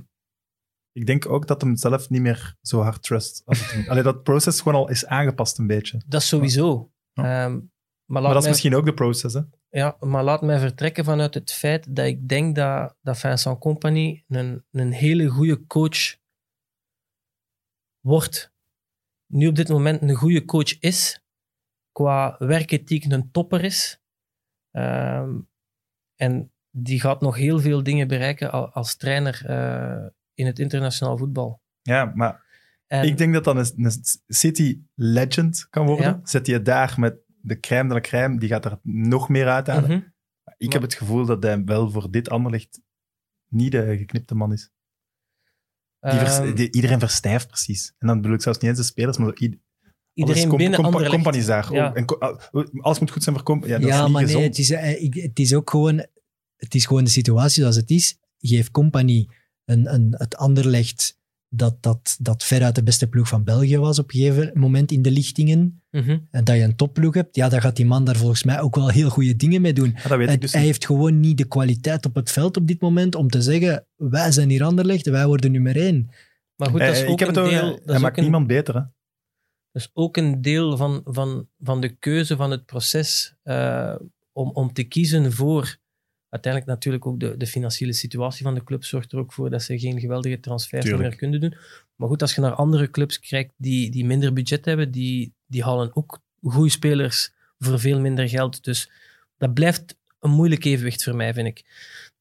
Ik denk ook dat hem zelf niet meer zo hard trust. Als het hem- Allee, dat proces gewoon al is aangepast een beetje. Dat is sowieso. Ja. Ehm, maar, dat is mij, misschien ook de proces, hè? ja, maar laat mij vertrekken vanuit het feit dat ik denk dat, dat Vincent Company een, een hele goede coach wordt. Nu op dit moment een goede coach is. Qua werkethiek een topper is. Ehm, en die gaat nog heel veel dingen bereiken al- als trainer eh, in het internationaal voetbal. Ja, maar En, ik denk dat dat een, een City legend kan worden. Ja. Zet je daar met de crème de la crème, die gaat er nog meer uithalen. Mhm. Ik heb het gevoel dat hij wel voor dit Anderlecht niet de geknipte man is. Die vers, Ehm, die- iedereen verstijft precies. En dan bedoel ik zelfs niet eens de spelers, maar iedereen alles binnen compa- Anderlecht. company is daar. Ja. Oh, en alles moet goed zijn voor company. Ja, dat Ja, is niet maar nee, het is, eh, het is ook gewoon, het is gewoon de situatie zoals het is. Geef Compagnie een, een, het Anderlecht dat, dat, dat veruit de beste ploeg van België was op een gegeven moment in de lichtingen. Mhm. En dat je een topploeg hebt, ja, dan gaat die man daar volgens mij ook wel heel goede dingen mee doen. Ja, dat weet En ik dus hij niet. heeft gewoon niet de kwaliteit op het veld op dit moment om te zeggen, wij zijn hier Anderlecht wij worden nummer één. Maar goed, dat is Eh, ook ik heb een het deel... hij Dat maakt een, niemand beter. Hè? dat is ook een deel van, van, van de keuze van het proces eh, om, om te kiezen voor... Uiteindelijk natuurlijk ook de, de financiële situatie van de club zorgt er ook voor dat ze geen geweldige transfers Tuurlijk. meer kunnen doen. Maar goed, als je naar andere clubs kijkt die, die minder budget hebben, die, die halen ook goede spelers voor veel minder geld. Dus dat blijft een moeilijk evenwicht voor mij, vind ik.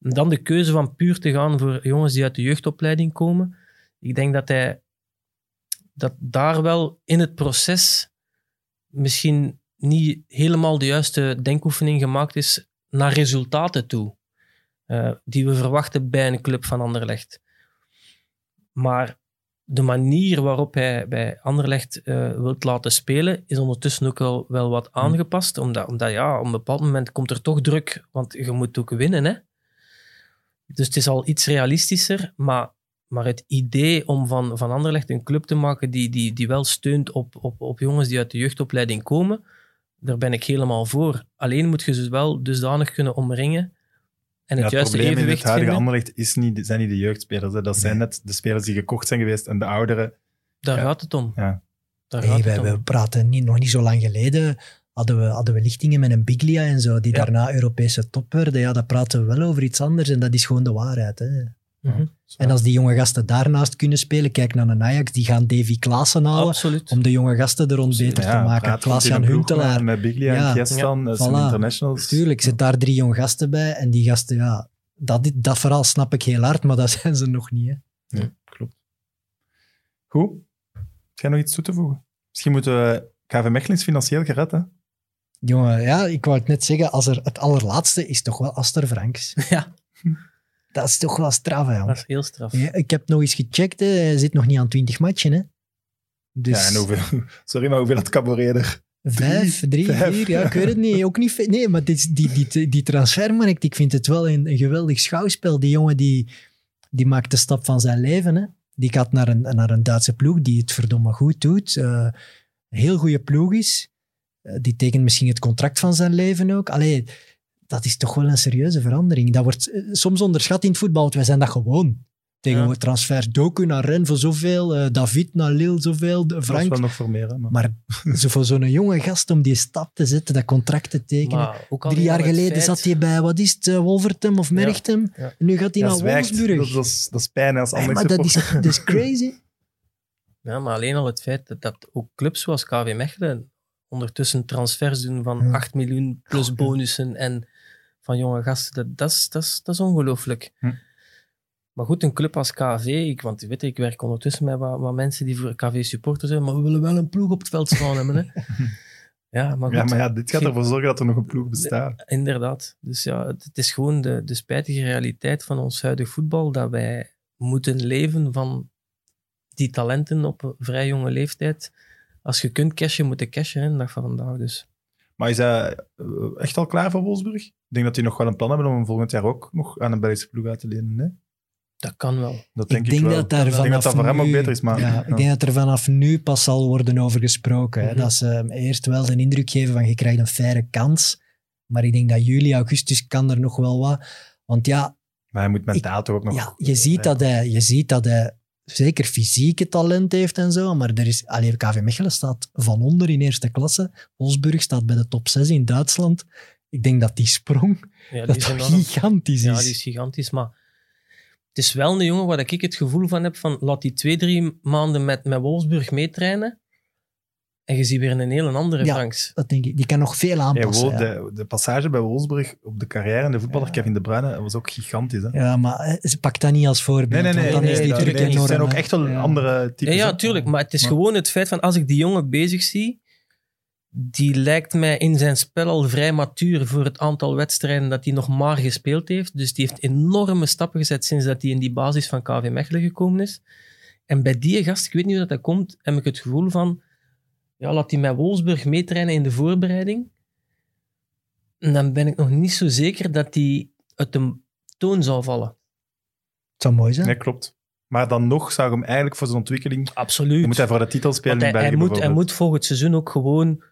En dan de keuze van puur te gaan voor jongens die uit de jeugdopleiding komen. Ik denk dat hij dat daar wel in het proces misschien niet helemaal de juiste denkoefening gemaakt is naar resultaten toe. eh, die we verwachten bij een club van Anderlecht. Maar de manier waarop hij bij Anderlecht eh wilt laten spelen, is ondertussen ook wel, wel wat aangepast. Omdat, omdat ja, op een bepaald moment komt er toch druk, want je moet ook winnen. Hè? Dus het is al iets realistischer, maar, maar het idee om van, van Anderlecht een club te maken die, die, die wel steunt op, op, op jongens die uit de jeugdopleiding komen, daar ben ik helemaal voor. Alleen moet je ze wel dusdanig kunnen omringen en Ja, het het juiste probleem in het evenwicht huidige. Anderlecht is niet, zijn niet de jeugdspelers. Hè. Dat zijn net de spelers die gekocht zijn geweest en de ouderen. Daar Ja. gaat het om. Ja. Daar Hey, gaat wij, het om. we praten niet, nog niet zo lang geleden, hadden we, hadden we lichtingen met een Biglia en zo, die Ja. daarna Europese top werden. Ja, dat praten we wel over iets anders en dat is gewoon de waarheid. Hè. Mhm. En als die jonge gasten daarnaast kunnen spelen, kijk naar een Ajax, die gaan Davy Klaassen halen Absoluut. om de jonge gasten er rond beter te maken. Klaas-Jan Huntelaar. Met, Biglia Ja. en zijn Voilà. internationals. Tuurlijk, zit daar drie jonge gasten bij en die gasten, ja, dat, dat verhaal snap ik heel hard, maar dat zijn ze nog niet. Hè. Ja, klopt. Goed. Heb jij nog iets toe te voegen? Misschien moeten we... KV Mechelen is financieel gered, hè? Jongen, ja, ik wou het net zeggen, als er, het allerlaatste is toch wel Aster Franks. Ja, Dat is toch wel straf, hè, dat is heel straf. Ja, ik heb nog eens gecheckt, hè. hij zit nog niet aan 20 matchen. Hè. Dus Ja, en hoeveel... Sorry, maar hoeveel had Caboret er? vijf, drie, vijf. vier, ja, ik weet het niet. Ook niet nee, maar dit, die, die, die transfermarkt, ik vind het wel een, een geweldig schouwspel. Die jongen die, die maakt de stap van zijn leven. Hè. Die gaat naar een, naar een Duitse ploeg die het verdomme goed doet. eh, een heel goede ploeg is. Eh, die tekent misschien het contract van zijn leven ook. Allee, dat is toch wel een serieuze verandering. Dat wordt eh, soms onderschat in het voetbal, want wij zijn dat gewoon. Tegenwoordig transfers, Doku naar Rennes voor zoveel, eh, David naar Lille zoveel, de Dat is Frank. wel nog voor meer, hè? Maar... Maar zo voor zo'n jonge gast om die stap te zetten, dat contract te tekenen. Drie jaar geleden feit- zat hij bij, wat is het, eh, Wolvertem of Merchtem. ja. Nu gaat hij Ja, naar zwijgt. Wolfsburg. Dat, dat, is, dat is pijn als Hey, andere maar dat is, dat is crazy. Ja, maar alleen al het feit dat, dat ook clubs zoals KV Mechelen ondertussen transfers doen van Ja. 8 miljoen plus bonussen en van jonge gasten, dat, dat, is, dat, is, dat is ongelooflijk. Hm. Maar goed, een club als KV, ik, want je weet, ik werk ondertussen met wat, wat mensen die voor KV supporter zijn, maar we willen wel een ploeg op het veld staan hebben. Hè. Ja, maar goed. Ja, maar ja, dit gaat ervoor zorgen dat er nog een ploeg bestaat. Inderdaad. Dus ja, het, het is gewoon de, de spijtige realiteit van ons huidig voetbal dat wij moeten leven van die talenten op een vrij jonge leeftijd. Als je kunt cashen, moet je cashen, hè, de dag van vandaag. Dus. Maar is hij eh, echt al klaar voor Wolfsburg? Ik denk dat die nog wel een plan hebben om hem volgend jaar ook nog aan een Belgische ploeg uit te lenen. Nee? Dat kan wel. Dat denk ik ik, denk wel. dat daar ik denk vanaf dat dat voor hem ook nu- beter is. Maar, ja, ja. Ik denk dat er vanaf nu pas zal worden over gesproken. hè. Mhm. Dat ze eerst wel de indruk geven van je krijgt een faire kans. Maar ik denk dat juli, augustus kan er nog wel wat. Want ja, Maar hij moet mentaal toch ook nog... ja je, ziet dat hij, je ziet dat hij zeker fysieke talent heeft en zo. Maar er is, allee, KV Mechelen staat van onder in eerste klasse. Wolfsburg staat bij de top 6 in Duitsland. Ik denk dat die sprong Ja, dat is toch enorm. gigantisch Ja, is. die is gigantisch. Maar het is wel een jongen waar ik het gevoel van heb van laat die twee, drie maanden met, met Wolfsburg meetrainen en je ziet weer een hele andere Ja. Franks. Dat denk ik. Die kan nog veel Ja, aanpassen. Ja. de, de passage bij Wolfsburg op de carrière en de voetballer Ja. Kevin De Bruyne was ook gigantisch. Hè? Ja, maar eh, ze pakt dat niet als voorbeeld. Nee, nee, nee. dan nee, is die nee, nee, enorm. zijn ook echt wel Ja. andere Ja, types. ja, tuurlijk. Maar het is Maar- gewoon het feit van als ik die jongen bezig zie, die lijkt mij in zijn spel al vrij matuur voor het aantal wedstrijden dat hij nog maar gespeeld heeft. Dus die heeft enorme stappen gezet sinds dat hij in die basis van KV Mechelen gekomen is. En bij die gast, ik weet niet hoe dat, dat komt, heb ik het gevoel van, ja, laat hij met Wolfsburg meetrainen in de voorbereiding. En dan ben ik nog niet zo zeker dat hij uit de toon zou vallen. Het zou mooi zijn. Nee, klopt. Maar dan nog zou ik hem eigenlijk voor zijn ontwikkeling... Absoluut. moet hij voor de titel spelen hij, in België hij, moet, hij moet volgend seizoen ook gewoon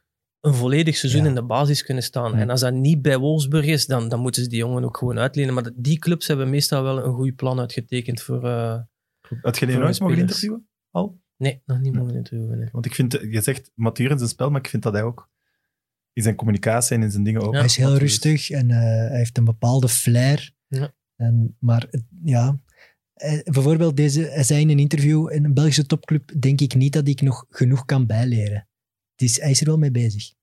een volledig seizoen Ja. in de basis kunnen staan. Ja. En als dat niet bij Wolfsburg is, dan, dan moeten ze die jongen ook gewoon uitlenen. Maar die clubs hebben meestal wel een goed plan uitgetekend voor... eh, Had je die nooit mogen interviewen? Al? Nee, nog niet mogen interviewen. nee. Want ik vind, je zegt matuur in zijn spel, maar ik vind dat hij ook in zijn communicatie en in zijn dingen ook... Ja. Hij is heel matuur rustig en eh, hij heeft een bepaalde flair. Ja. En, maar ja, eh, bijvoorbeeld deze, hij zei in een interview in een Belgische topclub, denk ik niet dat ik nog genoeg kan bijleren. Is, hij is er wel mee bezig.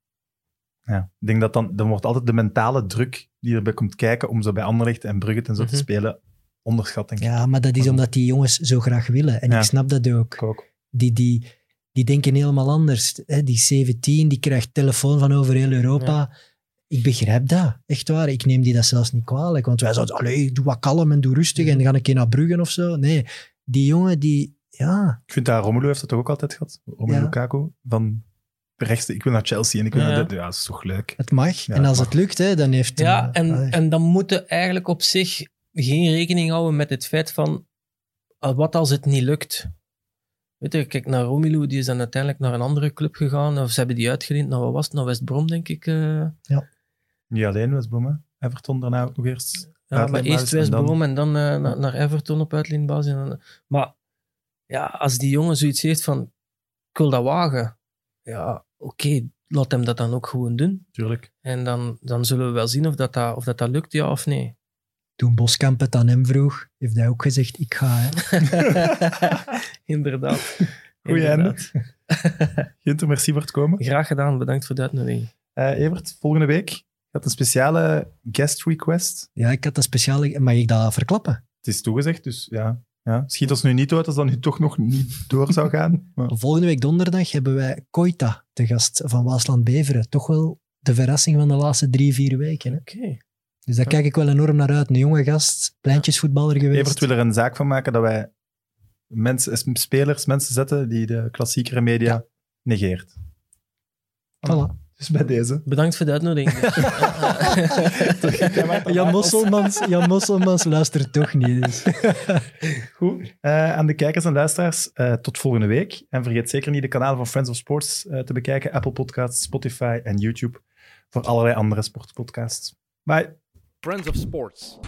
Ja, ik denk dat dan, dan wordt altijd de mentale druk die erbij komt kijken om zo bij Anderlecht en Brugge en zo te Mhm. spelen onderschat, denk ik. Ja, maar dat is omdat die jongens zo graag willen. En Ja. ik snap dat ook. Ik ook. Die, die, die denken helemaal anders. Hè, Die 17, die krijgt telefoon van over heel Europa. Ik begrijp dat, echt waar. Ik neem die dat zelfs niet kwalijk. Want wij zouden, allee, doe wat kalm en doe rustig en dan ga ik een keer naar Brugge of zo. Nee, die jongen die, ja, Ik vind dat Romelu heeft het toch ook altijd gehad? Romelu Ja. Lukaku? Van rechts, ik wil naar Chelsea en ik wil Ja, naar ja. dit. Ja, dat is toch leuk. het mag. Ja, en als het het lukt, hè, dan heeft Ja, en, allee. en dan moeten eigenlijk op zich geen rekening houden met het feit van ah, wat als het niet lukt. Weet je, kijk naar Romelu, die is dan uiteindelijk naar een andere club gegaan. Of ze hebben die uitgeleend naar wat was het? Naar West Brom, denk ik. eh. Niet alleen West Brom, hè. Everton daarna ook nog eerst. Ja, maar eerst West Brom en dan eh, naar, naar Everton op uitleenbasis. Maar ja, als die jongen zoiets heeft van, ik wil dat wagen. Ja, oké, laat hem dat dan ook gewoon doen. Tuurlijk. En dan, dan zullen we wel zien of dat, dat, of dat, dat lukt, ja of nee. Toen Boskamp het aan hem vroeg, heeft hij ook gezegd, ik ga. Hè. Inderdaad. Goeie Inderdaad. Ginter, merci voor het komen. Graag gedaan, bedankt voor de uitnodiging. Eh Evert, volgende week gaat een speciale guest request. Ja, ik had een speciale... Mag ik dat verklappen? Het is toegezegd, dus ja. Ja. Schiet ons nu niet uit als dat nu toch nog niet door zou gaan. Maar Volgende week donderdag hebben wij Koita te gast van Waasland Beveren. Toch wel de verrassing van de laatste drie, vier weken. Oké. Dus daar kijk ik wel enorm naar uit. Een jonge gast, pleintjesvoetballer geweest. Evert wil er een zaak van maken dat wij mensen, spelers, mensen zetten die de klassiekere media negeert. Voilà. Dus bij deze. Bedankt voor de uitnodiging. Jan Mosselmans, Jan Mosselmans luistert toch niet. Dus. Goed. Eh, aan de kijkers en luisteraars, eh, tot volgende week. En vergeet zeker niet de kanalen van Friends of Sports eh, te bekijken. Apple Podcasts, Spotify en YouTube. Voor allerlei andere sportpodcasts. Bye. Friends of Sports.